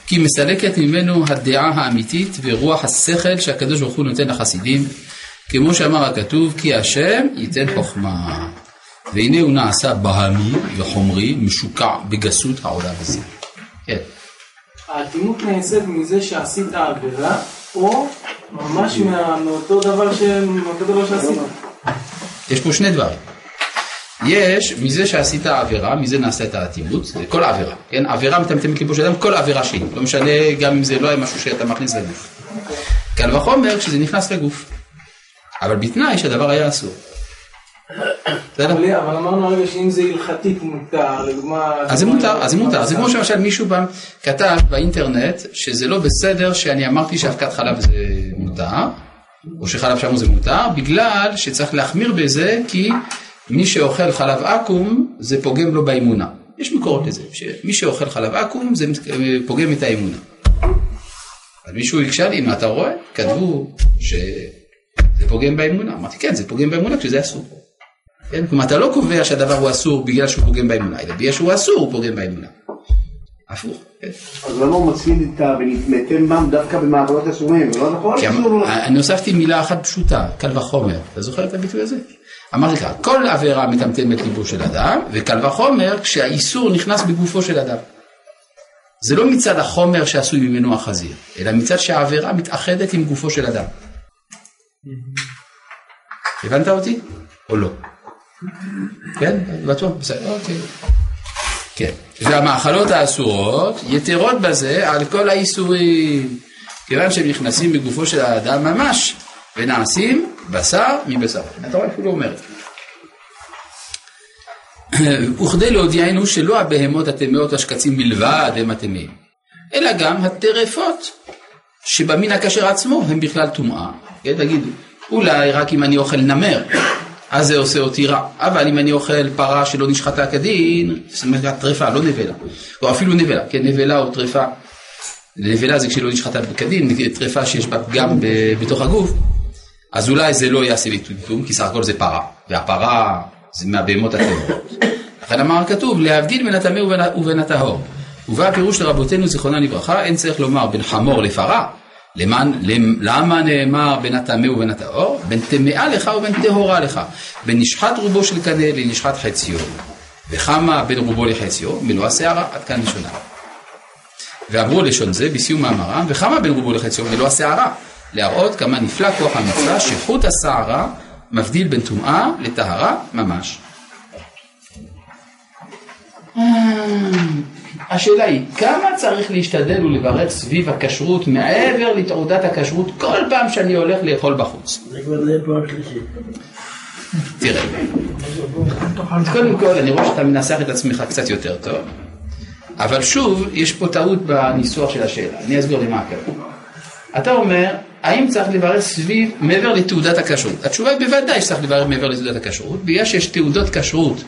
כי מסלקת ממנו הדעה האמיתית ורוח השכל שהקדוש ברוך הוא נותן לחסידים, כמו שאמר הכתוב, כי השם ייתן חוכמה. והנה הוא נעשה בהמי וחומרי, משוקע בגסות העולם הזה. כן. האטימות נעשית מזה שעשית עבירה, או ממש מאותו דבר שעשית. יש פה שני דברים. יש, מזה שעשית עבירה, מזה נעשית האטימות, זה כל עבירה, כן? עבירה מטמטמת ליבו של אדם, כל עבירה שהיא, לא משנה גם אם זה לא היה משהו שאתה מכניס לגוף. קל וחומר כשזה נכנס לגוף. אבל בתנאי שהדבר היה אסור. אבל אמרנו הרגע שאם זה הלכתית מותר, לדוגמה... אז זה מותר, אז זה מותר, זה כמו שלמשל מישהו כתב באינטרנט שזה לא בסדר שאני אמרתי שאבקת חלב זה מותר, או שחלב שמו זה מותר, בגלל שצריך להחמיר בזה כי מי שאוכל חלב עכו"ם זה פוגם לו באמונה. יש מקורות לזה, שמי שאוכל חלב עכו"ם זה פוגם את האמונה. אז מישהו הקשה לי, מה אתה רואה? כתבו שזה פוגם באמונה. אמרתי כן, זה פוגם באמונה כשזה אסור. כן? כלומר, אתה לא קובע שהדבר הוא אסור בגלל שהוא פוגם באמונה, אלא בגלל שהוא אסור הוא פוגם באמונה. הפוך. כן. אז למה הוא מצמיד את ה... ונטמאתם בם דווקא במעברות אסורים, לא נכון? אמ- אני הוספתי מילה אחת פשוטה, קל וחומר. אתה זוכר את הביטוי הזה? אמרתי לך, כל עבירה מטמטמת ליבו של אדם, וקל וחומר כשהאיסור נכנס בגופו של אדם. זה לא מצד החומר שעשוי ממנו החזיר, אלא מצד שהעבירה מתאחדת עם גופו של אדם. הבנת אותי? או לא? כן? בטוח? בסדר, אוקיי. כן. והמאכלות האסורות יתרות בזה על כל האיסורים, כיוון שהם נכנסים בגופו של האדם ממש, ונעשים בשר מבשר. אתה רואה, אפילו אומרת. וכדי להודיענו שלא הבהמות הטמאות השקצים בלבד הם הטמאים, אלא גם הטרפות שבמין הכשר עצמו הם בכלל טומאה. כן, תגיד, אולי רק אם אני אוכל נמר, אז זה עושה אותי רע. אבל אם אני אוכל פרה שלא נשחטה כדין, זאת אומרת טרפה, לא נבלה. או אפילו נבלה, כן, נבלה או טרפה. נבלה זה כשלא נשחטה כדין, טרפה שיש בה פגם בתוך הגוף, אז אולי זה לא יעשה לי כלום, כי סך הכל זה פרה, והפרה זה מהבהמות הטהורות. לכן אמר הכתוב, להבדיל בין הטמא ובין הטהור. ובא הפירוש לרבותינו זיכרונם לברכה, אין צריך לומר בין חמור לפרה, למען, למה נאמר בין הטמא ובין הטהור? בין טמאה לך ובין טהורה לך. בין נשחט רובו של קנה לנשחט חציו. וכמה בין רובו לחציו? מלוא השערה, עד כאן לשונה. ואמרו לשון זה בסיום מאמרם, וכמה בין רובו לחציו? מלוא השערה. להראות כמה נפלא כוח המצווה שחוט השערה מבדיל בין טומאה לטהרה ממש. השאלה היא, כמה צריך להשתדל ולברך סביב הכשרות מעבר לתעודת הכשרות כל פעם שאני הולך לאכול בחוץ? זה כבר זה פעם שלישית. תראה, קודם כל אני רואה שאתה מנסח את עצמך קצת יותר טוב, אבל שוב, יש פה טעות בניסוח של השאלה, אני אסביר למה הכוונה. אתה אומר, האם צריך לברך סביב, מעבר לתעודת הכשרות? התשובה היא בוודאי שצריך לברך מעבר לתעודת הכשרות, בגלל שיש תעודות כשרות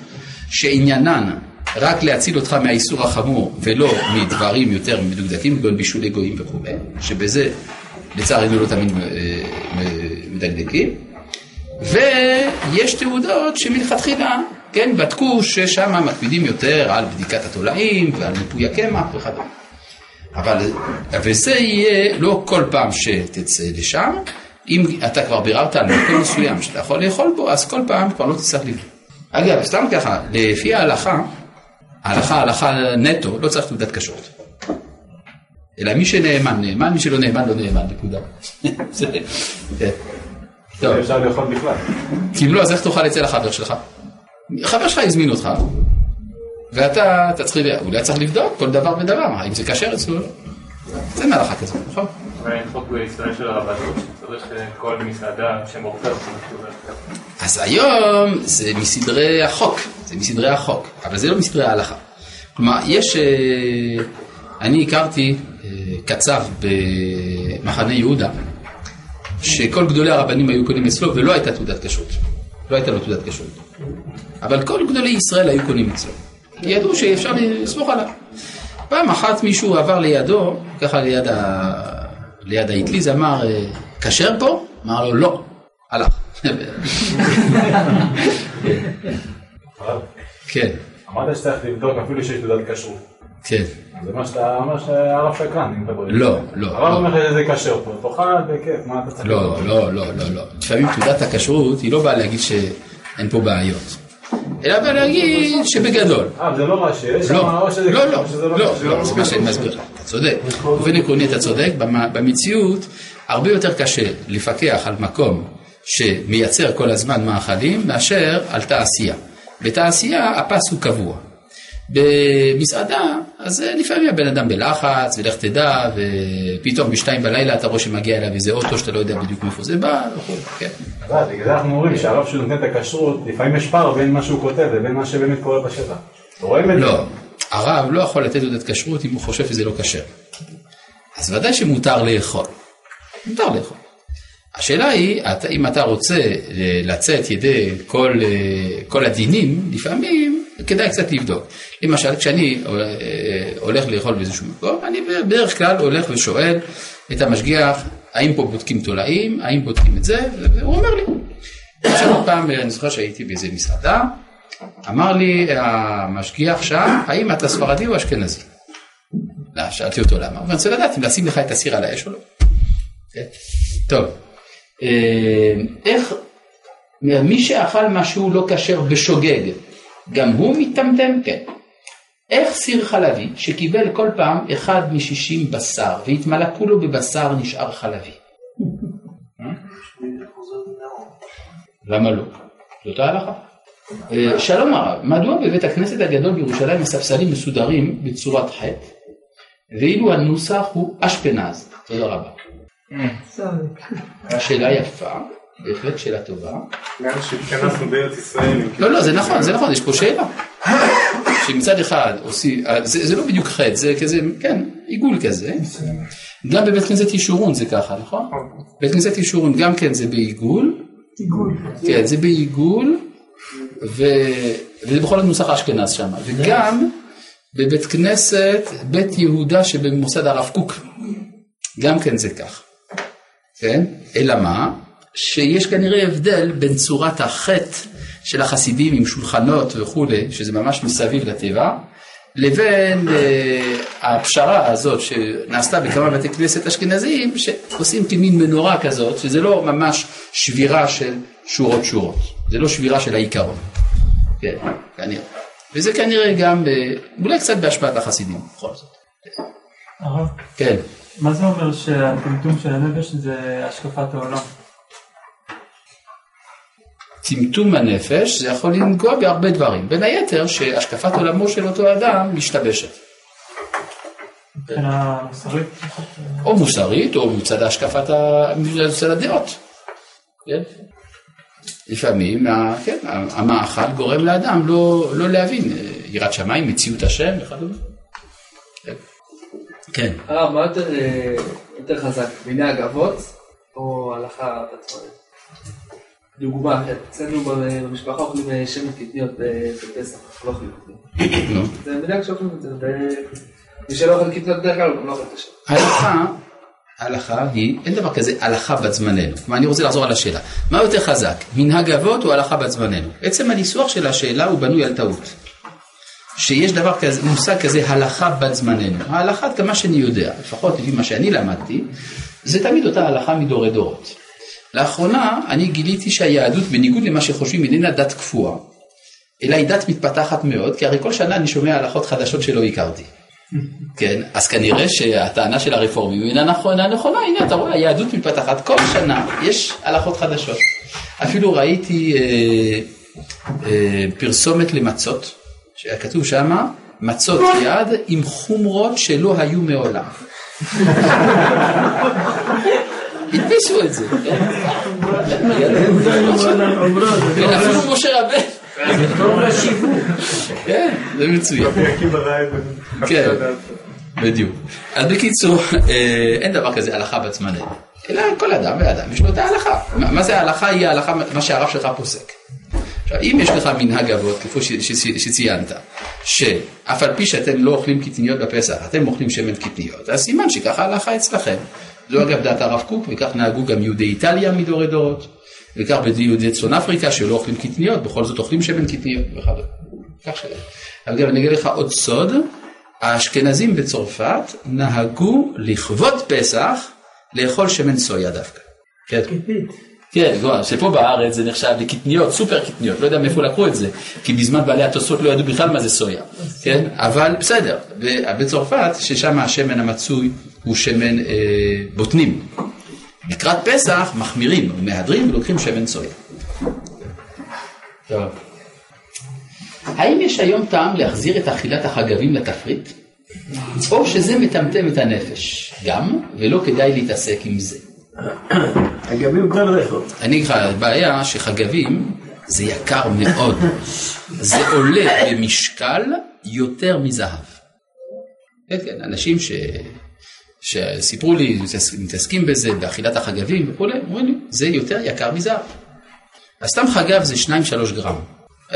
שעניינן רק להציל אותך מהאיסור החמור ולא מדברים יותר מדוקדקים, כגון בישולי גויים וכו', שבזה לצערנו לא תמיד אה, מדקדקים, ויש תעודות שמלכתחילה, כן, בדקו ששם מקפידים יותר על בדיקת התולעים ועל ניפוי הקמח וכדומה. אבל, וזה יהיה לא כל פעם שתצא לשם, אם אתה כבר ביררת על מקום מסוים שאתה יכול לאכול בו, אז כל פעם כבר לא תצטרך לבדוק. אגב, סתם ככה, לפי ההלכה, ההלכה, הלכה נטו, לא צריך תעודת כשרות. אלא מי שנאמן, נאמן, מי שלא נאמן, לא נאמן, נקודה. כן. טוב. אפשר לאכול בכלל. כי אם לא, אז איך תאכל אצל החבר שלך? חבר שלך הזמין אותך, ואתה, אתה צריך, אולי צריך לבדוק כל דבר ודבר, האם זה כשר אצלו או לא. זה מהלכה כזאת, נכון? אבל אין חוק בישראל של הרבנות, שמוכרת אז היום זה מסדרי החוק, זה מסדרי החוק, אבל זה לא מסדרי ההלכה. כלומר, יש, אה, אני הכרתי אה, קצב במחנה יהודה, שכל גדולי הרבנים היו קונים אצלו ולא הייתה תעודת כשרות. לא הייתה לו תעודת כשרות. אבל כל גדולי ישראל היו קונים אצלו. ידעו שאפשר לסמוך עליו. פעם אחת מישהו עבר לידו, ככה ליד, ה... ליד האטליז, אמר, אה, כשר פה? אמר לו, לא. הלך. כן. אמרת שצריך לבדוק אפילו שיש תעודת כשרות. כן. זה מה שאתה אומר שהרב שקרן, אם אתה בודק. לא, לא. הרב אומר לך שזה כשר פה, תאכל בכיף, מה אתה צריך לא, לא, לא, לא, לא. לפעמים תעודת הכשרות היא לא באה להגיד שאין פה בעיות. אלא להגיד שבגדול. אה, זה לא מה שיש? לא, לא, לא, לא לא? לא, זה מה שאני מסביר לך, אתה צודק. באופן עקרוני אתה צודק, במ- במציאות הרבה יותר קשה לפקח על מקום שמייצר כל הזמן מאכלים מאשר על תעשייה. בתעשייה הפס הוא קבוע. במסעדה, אז אה, לפעמים הבן אדם בלחץ, ולך תדע, ופתאום בשתיים בלילה אתה רואה שמגיע אליו איזה אוטו שאתה לא יודע בדיוק מאיפה זה בא, וכו', כן. אה, בגלל זה אנחנו אומרים שהרב שנותן את הכשרות, לפעמים יש פער בין מה שהוא כותב לבין מה שבאמת קורה בשטח. רואים את זה? לא, הרב לא יכול לתת תעודת כשרות אם הוא חושב שזה לא כשר. אז ודאי שמותר לאכול. מותר לאכול. השאלה היא, אם אתה רוצה אה, לצאת ידי כל, כל הדינים, לפעמים כדאי קצת לבדוק. למשל, כשאני אה, הולך לאכול באיזשהו מקום, אני בדרך כלל הולך ושואל את המשגיח, האם פה בודקים תולעים, האם בודקים את זה, והוא אומר לי. עכשיו פעם, אני זוכר שהייתי באיזה מסעדה, אמר לי המשגיח שם, האם אתה ספרדי או אשכנזי? לא, שאלתי אותו למה, הוא רוצה לדעת אם לשים לך את הסיר על האש או לא. כן? טוב, אה, איך, מי שאכל משהו לא כשר בשוגג, גם הוא מטמטם? כן. איך סיר חלבי שקיבל כל פעם אחד משישים בשר והתמלא כולו בבשר נשאר חלבי? למה לא? זאת ההלכה. אה, שלום הרב, מדוע בבית הכנסת הגדול בירושלים הספסלים מסודרים בצורת חטא, ואילו הנוסח הוא אשפנז? תודה רבה. שאלה יפה, בהחלט שאלה טובה. מאז שהתכנסנו בארץ ישראל. לא, לא, זה נכון, זה נכון, יש פה שאלה. שמצד אחד עושים, אה, זה, זה לא בדיוק חטא, זה כזה, כן, עיגול כזה. גם בבית כנסת ישורון זה ככה, נכון? בית כנסת ישורון גם כן זה בעיגול. עיגול. כן, זה בעיגול, ו... וזה בכל זאת נוסח אשכנז שם. וגם בבית כנסת, בית יהודה שבמוסד הרב קוק, גם כן זה כך. כן? אלא מה? שיש כנראה הבדל בין צורת החטא של החסידים עם שולחנות וכולי, שזה ממש מסביב לטבע, לבין אה, הפשרה הזאת שנעשתה בכמה בתי כנסת אשכנזיים, שעושים כמין מנורה כזאת, שזה לא ממש שבירה של שורות שורות, זה לא שבירה של העיקרון. כן, כנראה. וזה כנראה גם, אה, אולי קצת בהשפעת החסידים, בכל זאת. כן. מה זה אומר שהטמטום של הנפש זה השקפת העולם? טמטום הנפש זה יכול לנגוע בהרבה דברים, בין היתר שהשקפת עולמו של אותו אדם משתבשת. מבחינה מוסרית? או מוסרית או מצד השקפת, מצד הדעות. כן? לפעמים כן, המאכל גורם לאדם לא, לא להבין אה, יראת שמיים, מציאות השם וכדומה. כן. כן. הרב, מה יותר, אה, יותר חזק, מנהג אבות או הלכה בעצמה? דוגמה אחרת, אצלנו במשפחה אוכלים אה, שמן קטניות ב- בפסח, לא אוכלים קטניות. נו. זה מנהג שאוכלים את זה, ומי שלא אוכל קטניות בדרך כלל הוא לא אוכל את השם. ההלכה, ההלכה היא, אין דבר כזה הלכה בת זמננו. כלומר, אני רוצה לחזור על השאלה. מה יותר חזק, מנהג אבות או הלכה בת זמננו? עצם הניסוח של השאלה הוא בנוי על טעות. שיש דבר כזה, מושג כזה הלכה בת זמננו. ההלכה, עד כמה שאני יודע, לפחות לפי מה שאני למדתי, זה תמיד אותה הלכה מדורי דורות. לאחרונה אני גיליתי שהיהדות, בניגוד למה שחושבים, איננה דת קפואה, אלא היא דת מתפתחת מאוד, כי הרי כל שנה אני שומע הלכות חדשות שלא הכרתי. כן, אז כנראה שהטענה של הרפורמים אינה נכונה, נכונה, הנה אתה רואה, היהדות מתפתחת, כל שנה יש הלכות חדשות. אפילו ראיתי אה, אה, פרסומת למצות, שהיה כתוב שמה, מצות יד עם חומרות שלא היו מעולם. הדפיסו את זה, כן? כן, אפילו משה רבנו. כן, זה מצוין. כן, בדיוק. אז בקיצור, אה, אין דבר כזה הלכה בת זמננו, אלא כל אדם ואדם יש לו את ההלכה. מה זה ההלכה? היא ההלכה, מה שהרב שלך פוסק. עכשיו, אם יש לך מנהג אבות, כפי שציינת, שאף על פי שאתם לא אוכלים קטניות בפסח, אתם אוכלים שמן קטניות, אז סימן שככה ההלכה אצלכם. זו אגב דעת הרב קוק, וכך נהגו גם יהודי איטליה מדורי דורות, וכך ביהודי צפון אפריקה שלא אוכלים קטניות, בכל זאת אוכלים שמן קטניות וכדומה. כך. אבל גם אני אגיד לך עוד סוד, האשכנזים בצרפת נהגו לכבוד פסח לאכול שמן סויה דווקא. כן. כן, כלומר, שפה בארץ זה נחשב לקטניות, סופר קטניות, לא יודע מאיפה לקחו את זה, כי בזמן בעלי התוספות לא ידעו בכלל מה זה סויה, כן? אבל בסדר, בצרפת, ששם השמן המצוי הוא שמן אה, בוטנים. לקראת פסח מחמירים, מהדרים ולוקחים שמן סויה. טוב. האם יש היום טעם להחזיר את אכילת החגבים לתפריט? או שזה מטמטם את הנפש? גם, ולא כדאי להתעסק עם זה. חגבים כבר לאכול. אני לך, הבעיה שחגבים זה יקר מאוד. זה עולה במשקל יותר מזהב. כן, כן, אנשים ש... שסיפרו לי, מתעסקים בזה, באכילת החגבים וכולי, אומרים לי, זה יותר יקר מזהב. אז סתם חגב זה 2-3 גרם.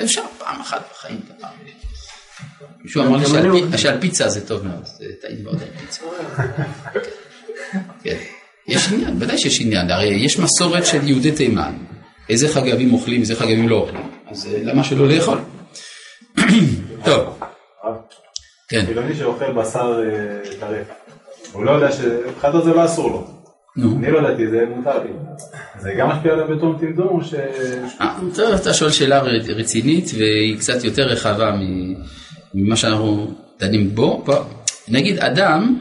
אפשר פעם אחת בחיים. פעם. מישהו אמר לי שעל פיצה זה טוב מאוד, זה טעים מאוד על פיצה. כן. יש עניין, ודאי שיש עניין, הרי יש מסורת של יהודי תימן, איזה חגבים אוכלים, איזה חגבים לא אוכלים, אז אה, למה שלא לאכול? טוב, כן. חילוני שאוכל בשר אה, טרף, הוא לא יודע שמבחינתו זה לא אסור לו. נו. אני לא ידעתי, זה מותר לי. זה גם משפיע עליו בתום או ש... אה, טוב, אתה שואל שאלה רצינית והיא קצת יותר רחבה ממה שאנחנו דנים בו, נגיד אדם,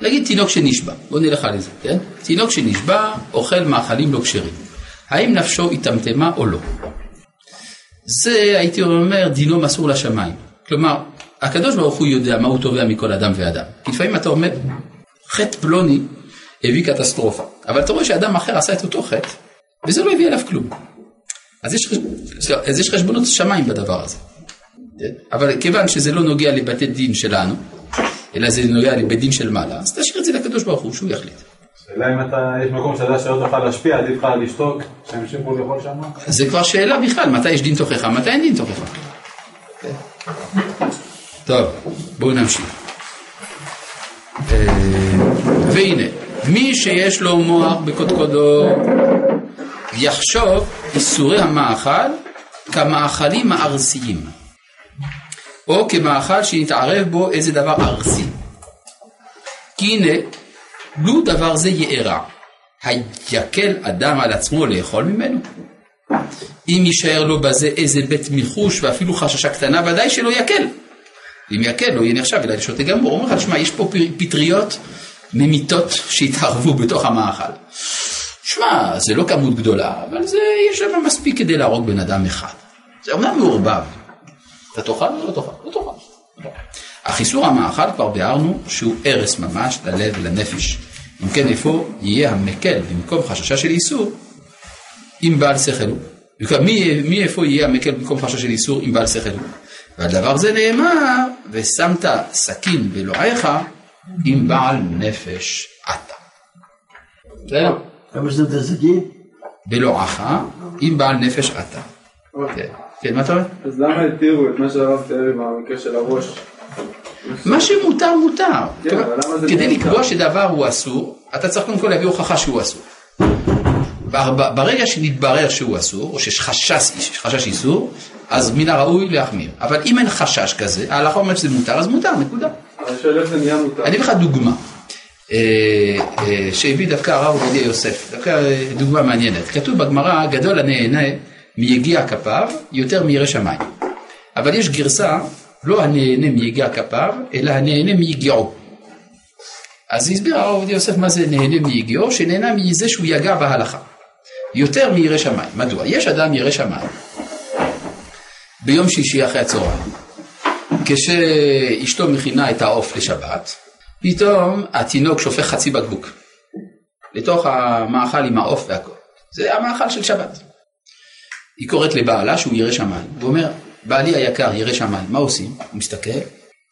נגיד תינוק שנשבע, בוא נלך על זה, כן? תינוק שנשבע אוכל מאכלים לא כשרים. האם נפשו היטמטמה או לא? זה הייתי אומר דינו מסור לשמיים. כלומר, הקדוש ברוך הוא יודע מה הוא תובע מכל אדם ואדם. כי לפעמים אתה אומר, חטא פלוני הביא קטסטרופה, אבל אתה רואה שאדם אחר עשה את אותו חטא, וזה לא הביא עליו כלום. אז יש, אז יש חשבונות שמיים בדבר הזה. כן? אבל כיוון שזה לא נוגע לבתי דין שלנו, אלא זה נוגע לבית של מעלה, אז תשאיר את זה לקדוש ברוך הוא, שהוא יחליט. השאלה אם אתה, יש מקום שאתה שלא תוכל להשפיע, עדיף לך לשתוק, שימשיכו לאכול שם? זה כבר שאלה בכלל, מתי יש דין תוכחה, מתי אין דין תוכחה. טוב, בואו נמשיך. אה, והנה, מי שיש לו מוח בקודקודו, יחשוב איסורי המאכל כמאכלים הארסיים, או כמאכל שנתערב בו איזה דבר ארסי. כי הנה, לו דבר זה יארע, היקל אדם על עצמו לאכול ממנו? אם יישאר לו בזה איזה בית מיחוש ואפילו חששה קטנה, ודאי שלא יקל. אם יקל, לא יהיה נחשב, אלא לשוטה גמור. הוא אומר לך, שמע, יש פה פטריות ממיתות שהתערבו בתוך המאכל. שמע, זה לא כמות גדולה, אבל זה, יש שם מספיק כדי להרוג בן אדם אחד. זה אומנם מעורבב. אתה תאכל או לא תאכל? לא תאכל. אך איסור המאכל כבר ביארנו שהוא הרס ממש ללב ולנפש. אם כן, איפה יהיה המקל במקום חששה של איסור, אם בעל שכל הוא. מי, מי איפה יהיה המקל במקום חשש של איסור אם בעל שכל הוא? והדבר זה נאמר, ושמת סכין באלוהיך עם בעל נפש עתה. בסדר? כמה שמת סכין? בלועך עם בעל נפש עתה. כן, כן, מה אתה אומר? אז למה התירו את מה שהרב תיאר עם המקרה של הראש? מה שמותר מותר. כן, כדי? לקבוע שדבר הוא אסור, אתה צריך קודם כל להביא הוכחה שהוא אסור. בר- ברגע שנתברר שהוא אסור, או שיש חשש, איסור, אז מן הראוי להחמיר. אבל אם אין חשש כזה, ההלכה אומרת שזה מותר, אז מותר, נקודה. אני שואל איך זה נהיה מותר. אני אביא לך דוגמה, אה, אה, שהביא דווקא הרב עובדיה יוסף, דווקא אה, דוגמה מעניינת. כתוב בגמרא, גדול הנהנה מיגיע כפיו יותר מירא שמיים. אבל יש גרסה, לא הנהנה מיגיע כפיו, אלא הנהנה מיגיעו. אז הסביר הרב עובדיה יוסף מה זה נהנה מיגיעו, שנהנה מזה שהוא יגע בהלכה. יותר מירא שמיים. מדוע? יש אדם ירא שמיים. ביום שישי אחרי הצהריים, כשאשתו מכינה את העוף לשבת, פתאום התינוק שופך חצי בקבוק לתוך המאכל עם העוף והכל. זה המאכל של שבת. היא קוראת לבעלה שהוא ירא שמיים. הוא אומר, בעלי היקר ירא שמיים, מה עושים? הוא מסתכל,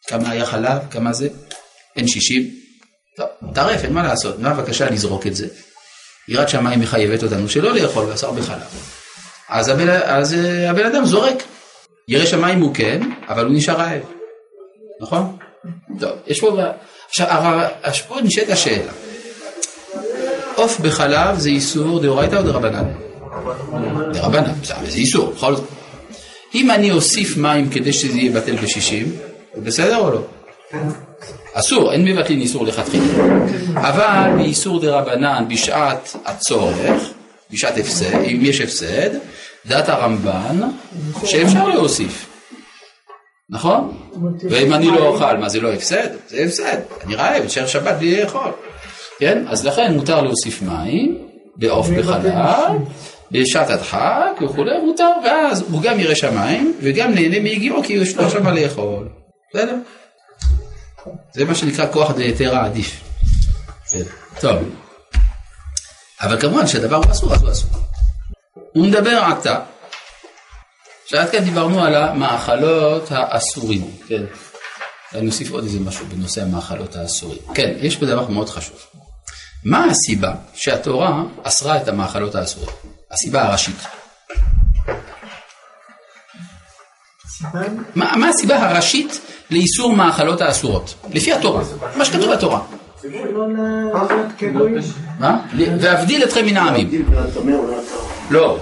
כמה היה חלב, כמה זה? אין שישים. טוב, טרף, אין מה לעשות, נא בבקשה לזרוק את זה. יראת שמיים מחייבת אותנו שלא לאכול בשר בחלב. אז הבן, אז אה, הבן אדם זורק. ירא שמיים הוא כן, אבל הוא נשאר רעב. נכון? טוב, יש פה... עכשיו, פה נשאלת השאלה. עוף בחלב זה איסור דאורייתא או דרבנן? דרבנן, זה איסור, בכל זאת. אם אני אוסיף מים כדי שזה יהיה בטל בשישים, זה בסדר או לא? אסור, אין מבטלין איסור לכתחילה. אבל באיסור דרבנן בשעת הצורך, בשעת הפסד, אם יש הפסד, דעת הרמב"ן שאפשר להוסיף. נכון? ואם אני לא אוכל, מה זה לא הפסד? זה הפסד. אני רעב, אשאר שבת בלי לאכול. כן? אז לכן מותר להוסיף מים, בעוף בחלב, בשעת הדחק וכולי, מותר, ואז הוא גם ירא שמיים, וגם נהנה מיגיעו כי יש לו עכשיו מה לאכול. בסדר? זה מה שנקרא כוח דהיתרא עדיף. כן. טוב. אבל כמובן שהדבר הוא אסור, אז הוא אסור. הוא מדבר עתה, שעד כאן דיברנו על המאכלות האסורים, כן. אני אוסיף עוד איזה משהו בנושא המאכלות האסורים. כן, יש פה דבר מאוד חשוב. מה הסיבה שהתורה אסרה את המאכלות האסורות? הסיבה הראשית. מה, מה הסיבה הראשית לאיסור מאכלות האסורות? לפי התורה, מה שכתוב בתורה. מה? והבדיל אתכם מן העמים. לא.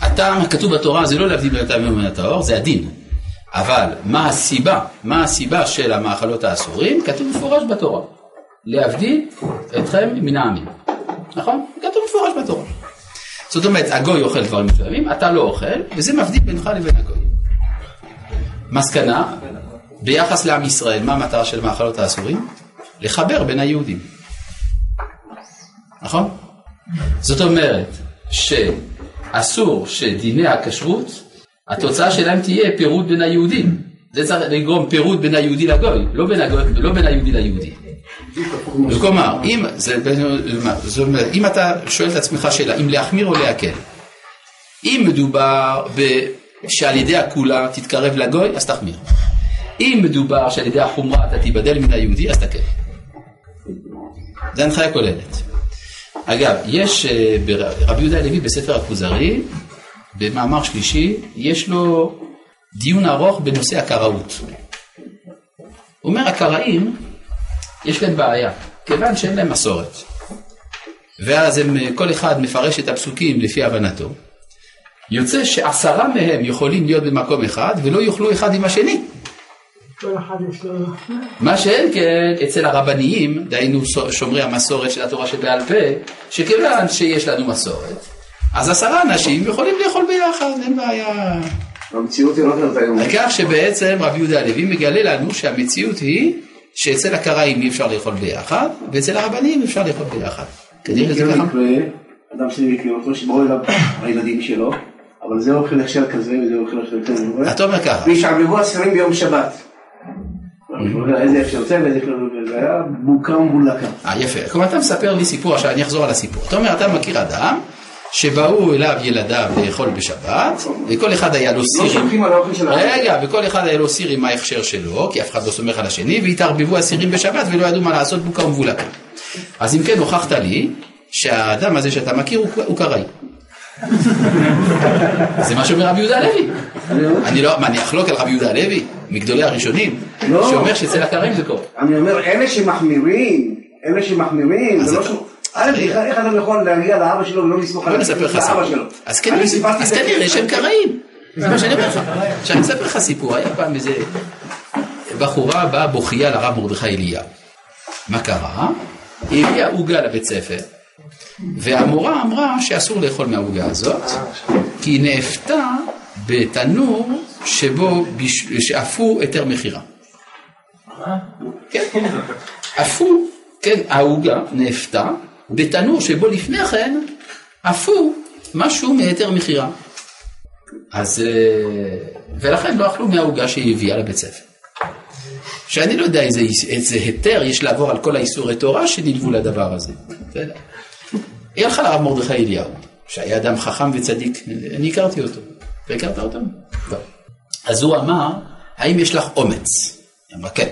הטעם הכתוב בתורה זה לא להבדיל בין הטעמים ובין הטהור, זה הדין. אבל מה הסיבה, מה הסיבה של המאכלות האסורים? כתוב מפורש בתורה. להבדיל אתכם מן העמים. נכון? כתוב מפורש בתורה. זאת אומרת, הגוי אוכל דברים מסוימים, אתה לא אוכל, וזה מבדיל בינך לבין הגוי. מסקנה, ביחס לעם ישראל, מה המטרה של מאכלות האסורים? לחבר בין היהודים. נכון? זאת אומרת שאסור שדיני הכשרות, התוצאה שלהם תהיה פירוד בין היהודים. זה צריך לגרום פירוד בין היהודי לגוי, לא בין, הגוי, לא בין היהודי ליהודי. כלומר, אם, זה, זאת אומרת, אם אתה שואל את עצמך שאלה, אם להחמיר או להקל, אם מדובר ב, שעל ידי הקולה תתקרב לגוי, אז תחמיר. אם מדובר שעל ידי החומרה אתה תיבדל מן היהודי, אז תקל. זה הנחיה כוללת. אגב, יש אה, רבי יהודה הלוי בספר הכוזרי, במאמר שלישי, יש לו דיון ארוך בנושא הקראות. הוא אומר, הקראים, יש להם בעיה, כיוון שאין להם מסורת. ואז הם, כל אחד מפרש את הפסוקים לפי הבנתו. יוצא שעשרה מהם יכולים להיות במקום אחד ולא יוכלו אחד עם השני. כל אחד יש לו... מה שאין כן אצל הרבניים, דהיינו שומרי המסורת של התורה שבעל פה, שכיוון שיש לנו מסורת, אז עשרה אנשים יכולים לאכול ביחד, אין בעיה. המציאות היא לא כזאת היום. כך שבעצם רבי יהודה הלוי מגלה לנו שהמציאות היא שאצל הקראים אי אפשר לאכול ביחד, ואצל הרבניים אפשר לאכול ביחד. כנראה זה ככה. אדם שלי מכיר אותו שבאו אליו הילדים שלו, אבל זה אוכל הכשר כזה וזה אוכל הכשר כזה. אתה אומר ככה. וישעבבו אסירים ביום שבת. איזה אפשר ואיזה זה היה בוקה ומבולקה. אה יפה, כלומר אתה מספר לי סיפור, עכשיו אני אחזור על הסיפור. אתה אומר אתה מכיר אדם שבאו אליו ילדיו לאכול בשבת, וכל אחד היה לו סיר, לא של האחר. רגע, וכל אחד היה לו סיר עם ההכשר שלו, כי אף אחד לא סומך על השני, והתערבבו הסירים בשבת ולא ידעו מה לעשות בוקה ומבולקה. אז אם כן הוכחת לי שהאדם הזה שאתה מכיר הוא- הוא קראי. זה מה שאומר רבי יהודה הלוי. אני לא, מה אני אחלוק על רבי יהודה הלוי, מגדולי הראשונים, לא. שאומר שאצל הקראים זה קורה. אני אומר, אלה שמחמירים, אלה שמחמירים, זה לא איך אדם יכול להגיע לאבא שלו ולא לסמוך על סיפור. שלו? אז כנראה. כנראה שהם קראים. זה מה שאני אומר לך. עכשיו אני אספר לך סיפור, היה פעם איזה בחורה באה בוכייה לרב מרדכי אליהו. מה קרה? היא הביאה עוגה לבית ספר, והמורה אמרה שאסור לאכול מהעוגה הזאת, כי היא נאפתה בתנור שבו שאפו היתר מכירה. כן, אפו, כן, העוגה נאפתה בתנור שבו לפני כן אפו משהו מהיתר מכירה. אז, אה, ולכן לא אכלו מהעוגה שהיא הביאה לבית ספר. שאני לא יודע איזה, איזה היתר יש לעבור על כל האיסורי תורה שנלוו לדבר הזה. היא הלכה לרב מרדכי אליהו, שהיה אדם חכם וצדיק, אני הכרתי אותו. אתה הכרת אותו? לא. אז הוא אמר, האם יש לך אומץ? היא אמרה, כן.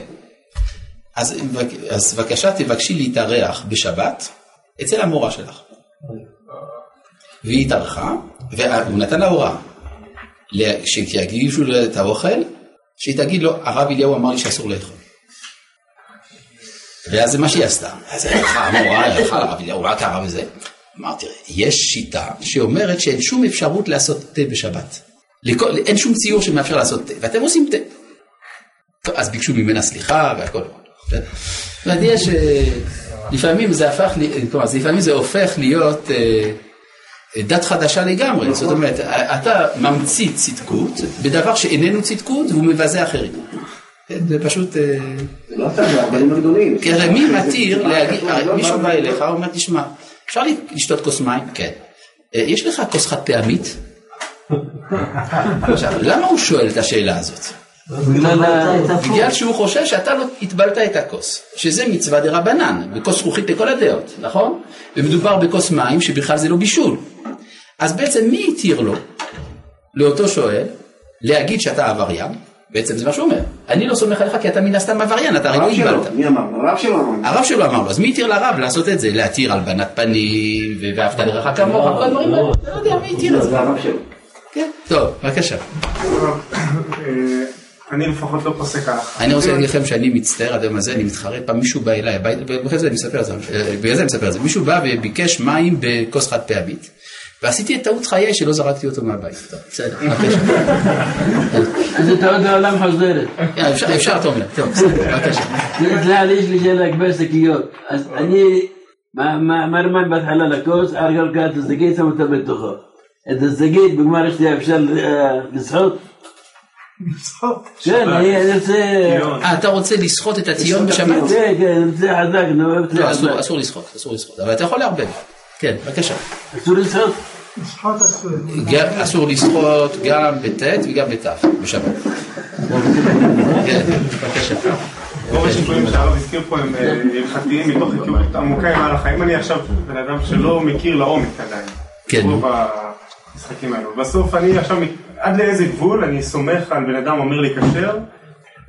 אז בבקשה תבקשי להתארח בשבת אצל המורה שלך. והיא התארחה, והוא נתן לה הוראה, כשיגישו לה את האוכל, שהיא תגיד לו, הרב אליהו אמר לי שאסור לאכול. ואז זה מה שהיא עשתה. אז היא הלכה המורה, היא הלכה לרב אליהו, מה קרה בזה? אמרתי, יש שיטה שאומרת שאין שום אפשרות לעשות תה בשבת. לכל, אין שום ציור שמאפשר לעשות תה, ואתם עושים תה. אז ביקשו ממנה סליחה והכל. אומרת, יש, לפעמים זה הפך, כלומר, לפעמים זה הופך להיות אה, דת חדשה לגמרי. זאת אומרת, אתה ממציא צדקות בדבר שאיננו צדקות והוא מבזה אחרים. כן, זה פשוט... אה, לא אתה, זה הרבנים הגדולים. כי הרי מי מתיר להגיד, מישהו בא אליך, הוא אומר, תשמע, אפשר לשתות כוס מים? כן. "אה, יש לך כוס חד פעמית? למה הוא שואל את השאלה הזאת? בגלל ה- בגלל שהוא חושב שאתה לא הטבלת את הכוס, שזה מצווה דה רבנן, בכוס זכוכית לכל הדעות, נכון? ומדובר בכוס מים שבכלל זה לא בישול. אז בעצם מי התיר לו, לאותו שואל, להגיד שאתה עבריין? בעצם זה מה שהוא אומר. אני לא סומך עליך כי אתה מן הסתם עבריין, אתה הרי לא הגבלת. מי אמר? הרב שלו אמר. הרב שלו אמר לו, אז מי התיר לרב לעשות את זה? להתיר הלבנת פנים, ואהבת לרעך כמוך, כל הדברים האלה, לא יודע מי התיר את זה. זה הרב שלו. כן, טוב, בבקשה. אני לפחות לא פוסק הלכה. אני רוצה להגיד לכם שאני מצטער עד היום הזה, אני מתחרט, פעם מישהו בא אליי הביתה, ובגלל זה אני מספר את זה, אה, בגלל זה אני מספר את זה, מישהו בא וביקש מים בכוס חד פעמית, ועשיתי את טעות חיי שלא זרקתי אותו מהבית. טוב, בסדר, בבקשה. איזה טעות העולם חוזרת. אה, אפשר, אתה אומר, טוב, בסדר, בבקשה. סליחה לי, יש לי שאלה לגבי שקיות. אז אני מרמן בהתחלה לכוס, אחר כך את השקית שם אותה בתוכו. את השקית בגמר השתייה אפשר אה, לסחוט? כן, אני רוצה... אה, אתה רוצה לסחוט את הציון בשבת? כן, כן, רוצה חזק, זה לא, אסור- לסחוט, אסור לסחוט, אבל אתה יכול לערבב. כן, בבקשה. אסור. גם- אסור לסחוט גם בט' וגם בת' בשבת. כן, בבקשה. רוב השיקולים שהרב הזכיר פה הם אה, הלכתיים מתוך היכרות עמוקה עם ההלכה. אם אני עכשיו בן אדם שלא מכיר לעומק עדיין, כן. רוב המשחקים האלו. בסוף אני עכשיו, עד לאיזה גבול אני סומך על בן אדם אומר לי כשר,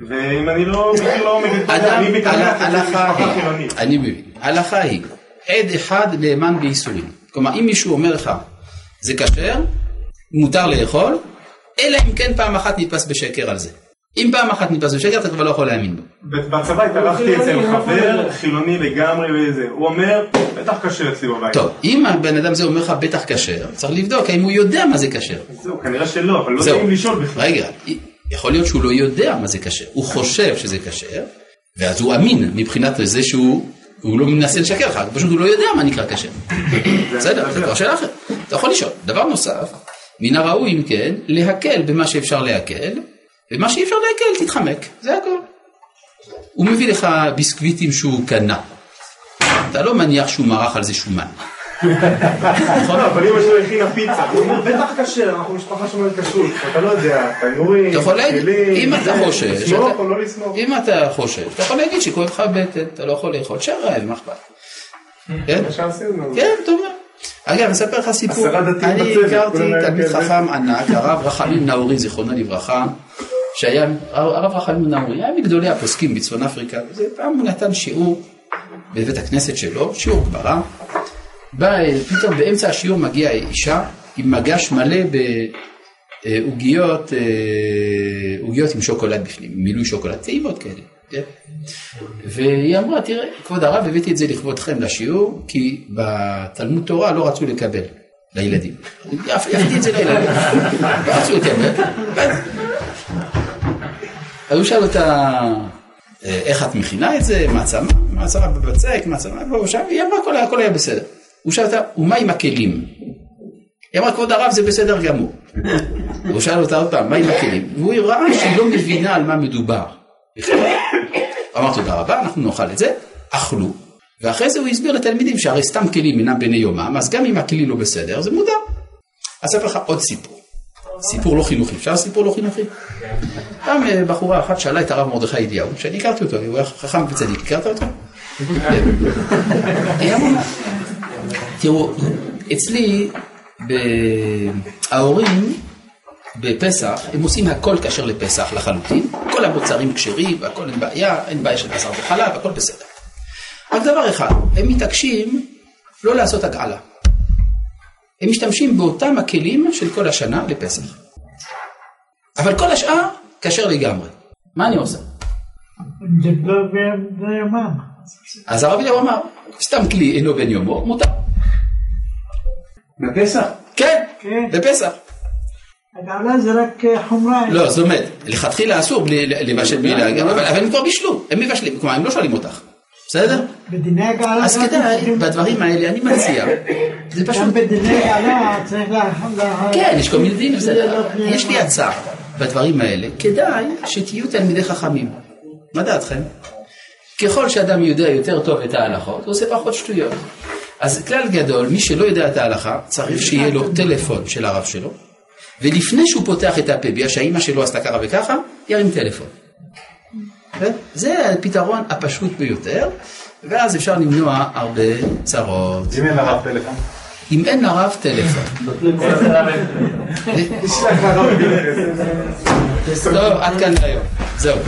ואם אני לא מכיר לעומק את זה, אני מתעלם את משפחה חילונית. אני מבין, ההלכה היא, עד אחד נאמן בייסורים. כלומר, אם מישהו אומר לך, זה כשר, מותר לאכול, אלא אם כן פעם אחת נתפס בשקר על זה. אם פעם אחת נתפס בשקר, אתה כבר לא יכול להאמין בו. בצבא התארחתי אצל חבר חילוני לגמרי וזה, הוא אומר, בטח כשר אצלי בבית. טוב, אם הבן אדם הזה אומר לך בטח כשר, צריך לבדוק האם הוא יודע מה זה כשר. זהו, כנראה שלא, אבל לא. יודעים לשאול בכלל. רגע, יכול להיות שהוא לא יודע מה זה כשר, הוא חושב שזה כשר, ואז הוא אמין מבחינת זה שהוא הוא לא מנסה לשקר לך, פשוט הוא לא יודע מה נקרא כשר. בסדר, זה כבר שאלה אחרת. אתה יכול לשאול. דבר נוסף, מן הראוי אם כן, להקל במה שאפשר להקל, ומה שאי אפשר להקל תתחמק, זה הכל. הוא מביא לך ביסקוויטים שהוא קנה. אתה לא מניח שהוא מרח על זה שומן. נכון, אבל אמא שלו הכינה פיצה, הוא אומר, בטח כשר, אנחנו משפחה שומרת כשרות, אתה לא יודע, תנורים, אתה יכול להגיד, כלים, אם אתה חושב, לסמוך או לא לסמוך. אם אתה חושב, אתה יכול להגיד שכואב לך הבטן, אתה לא יכול לאכול, תשאר רעב, מה אכפת? כן? כן, טוב מאוד. אגב, אני אספר לך סיפור, אני הכרתי תלמיד. חכם ענק, הרב רחמים נאורי, זיכרונו לברכה, שהיה, הרב רחמים נאורי, היה מגדולי הפוסקים בצפון אפריקה, פעם הוא נתן שיעור בבית הכנסת שלו, שיעור גמרא, בא, פתאום באמצע השיעור מגיעה אישה עם מגש מלא בעוגיות, אה, עוגיות עם שוקולד בפנים, מילוי שוקולד, טעימות כאלה, כן? והיא אמרה, תראה, כבוד הרב, הבאתי את זה לכבודכם לשיעור, כי בתלמוד תורה לא רצו לקבל לילדים. הבאתי את זה לילדים, לא רצו לקבל. אז הוא שאל אותה, "אה, איך את מכינה את זה, מעצמה, מעצמה בבצק, מעצמה היא אמרה, הכל היה- בסדר. הוא שאל אותה, ומה עם הכלים? היא אמרה, כבוד הרב, זה בסדר גמור. הוא שאל אותה עוד פעם, מה עם הכלים? והוא ראה שהיא לא מבינה על מה מדובר. אמר תודה רבה, אנחנו נאכל את זה, אכלו. ואחרי זה הוא הסביר לתלמידים שהרי סתם כלים אינם בני יומם, אז גם אם הכלי לא בסדר, זה מותר. אספר לך עוד סיפור. סיפור לא חינוכי, אפשר סיפור לא חינוכי? פעם אה, בחורה אחת שאלה את הרב מרדכי אליהו, שאני הכרתי אותו, הוא היה חכם וצדיק, הכרת אותו? אמרה, תראו, אצלי, ההורים בפסח, הם עושים הכל כשר לפסח לחלוטין, כל המוצרים כשרים והכל אין בעיה, אין בעיה של בשר וחלב, הכל בסדר. רק דבר אחד, הם מתעקשים לא לעשות הגעלה. הם משתמשים באותם הכלים של כל השנה לפסח. אבל כל השאר כשר לגמרי. מה אני עושה? אז הרב אליהו אמר, סתם כלי אינו בן יומו, מותר. בפסח? כן, בפסח. הגעלה זה רק אה, חומרה. לא, זאת אומרת, לכתחילה אסור בלי לבשל בלי להגיע, אבל אבל הם כבר בישלו, הם מבשלים, כלומר הם לא שואלים אותך, בסדר? בדיני הגעלה... אז רק כדאי, בדברים האלה אני מציע, זה גם פשוט, בדיני הגעלה צריך לה... כן, יש כל מיני דינים, בסדר, לא יש לי. הצעה בדברים האלה, כדאי שתהיו תלמידי חכמים, מה דעתכם? ככל שאדם יודע יותר טוב את ההלכות, הוא עושה פחות שטויות. אז כלל גדול, מי שלא יודע את ההלכה, צריך שיהיה לו טלפון של הרב שלו, ולפני שהוא פותח את הפה, בגלל שהאימא שלו עשתה ככה וככה, ירים טלפון. כן? זה הפתרון הפשוט ביותר, ואז אפשר למנוע הרבה צרות. אם אין לרב טלפון. אם אין לרב טלפון. טוב, עד כאן להיום. זהו.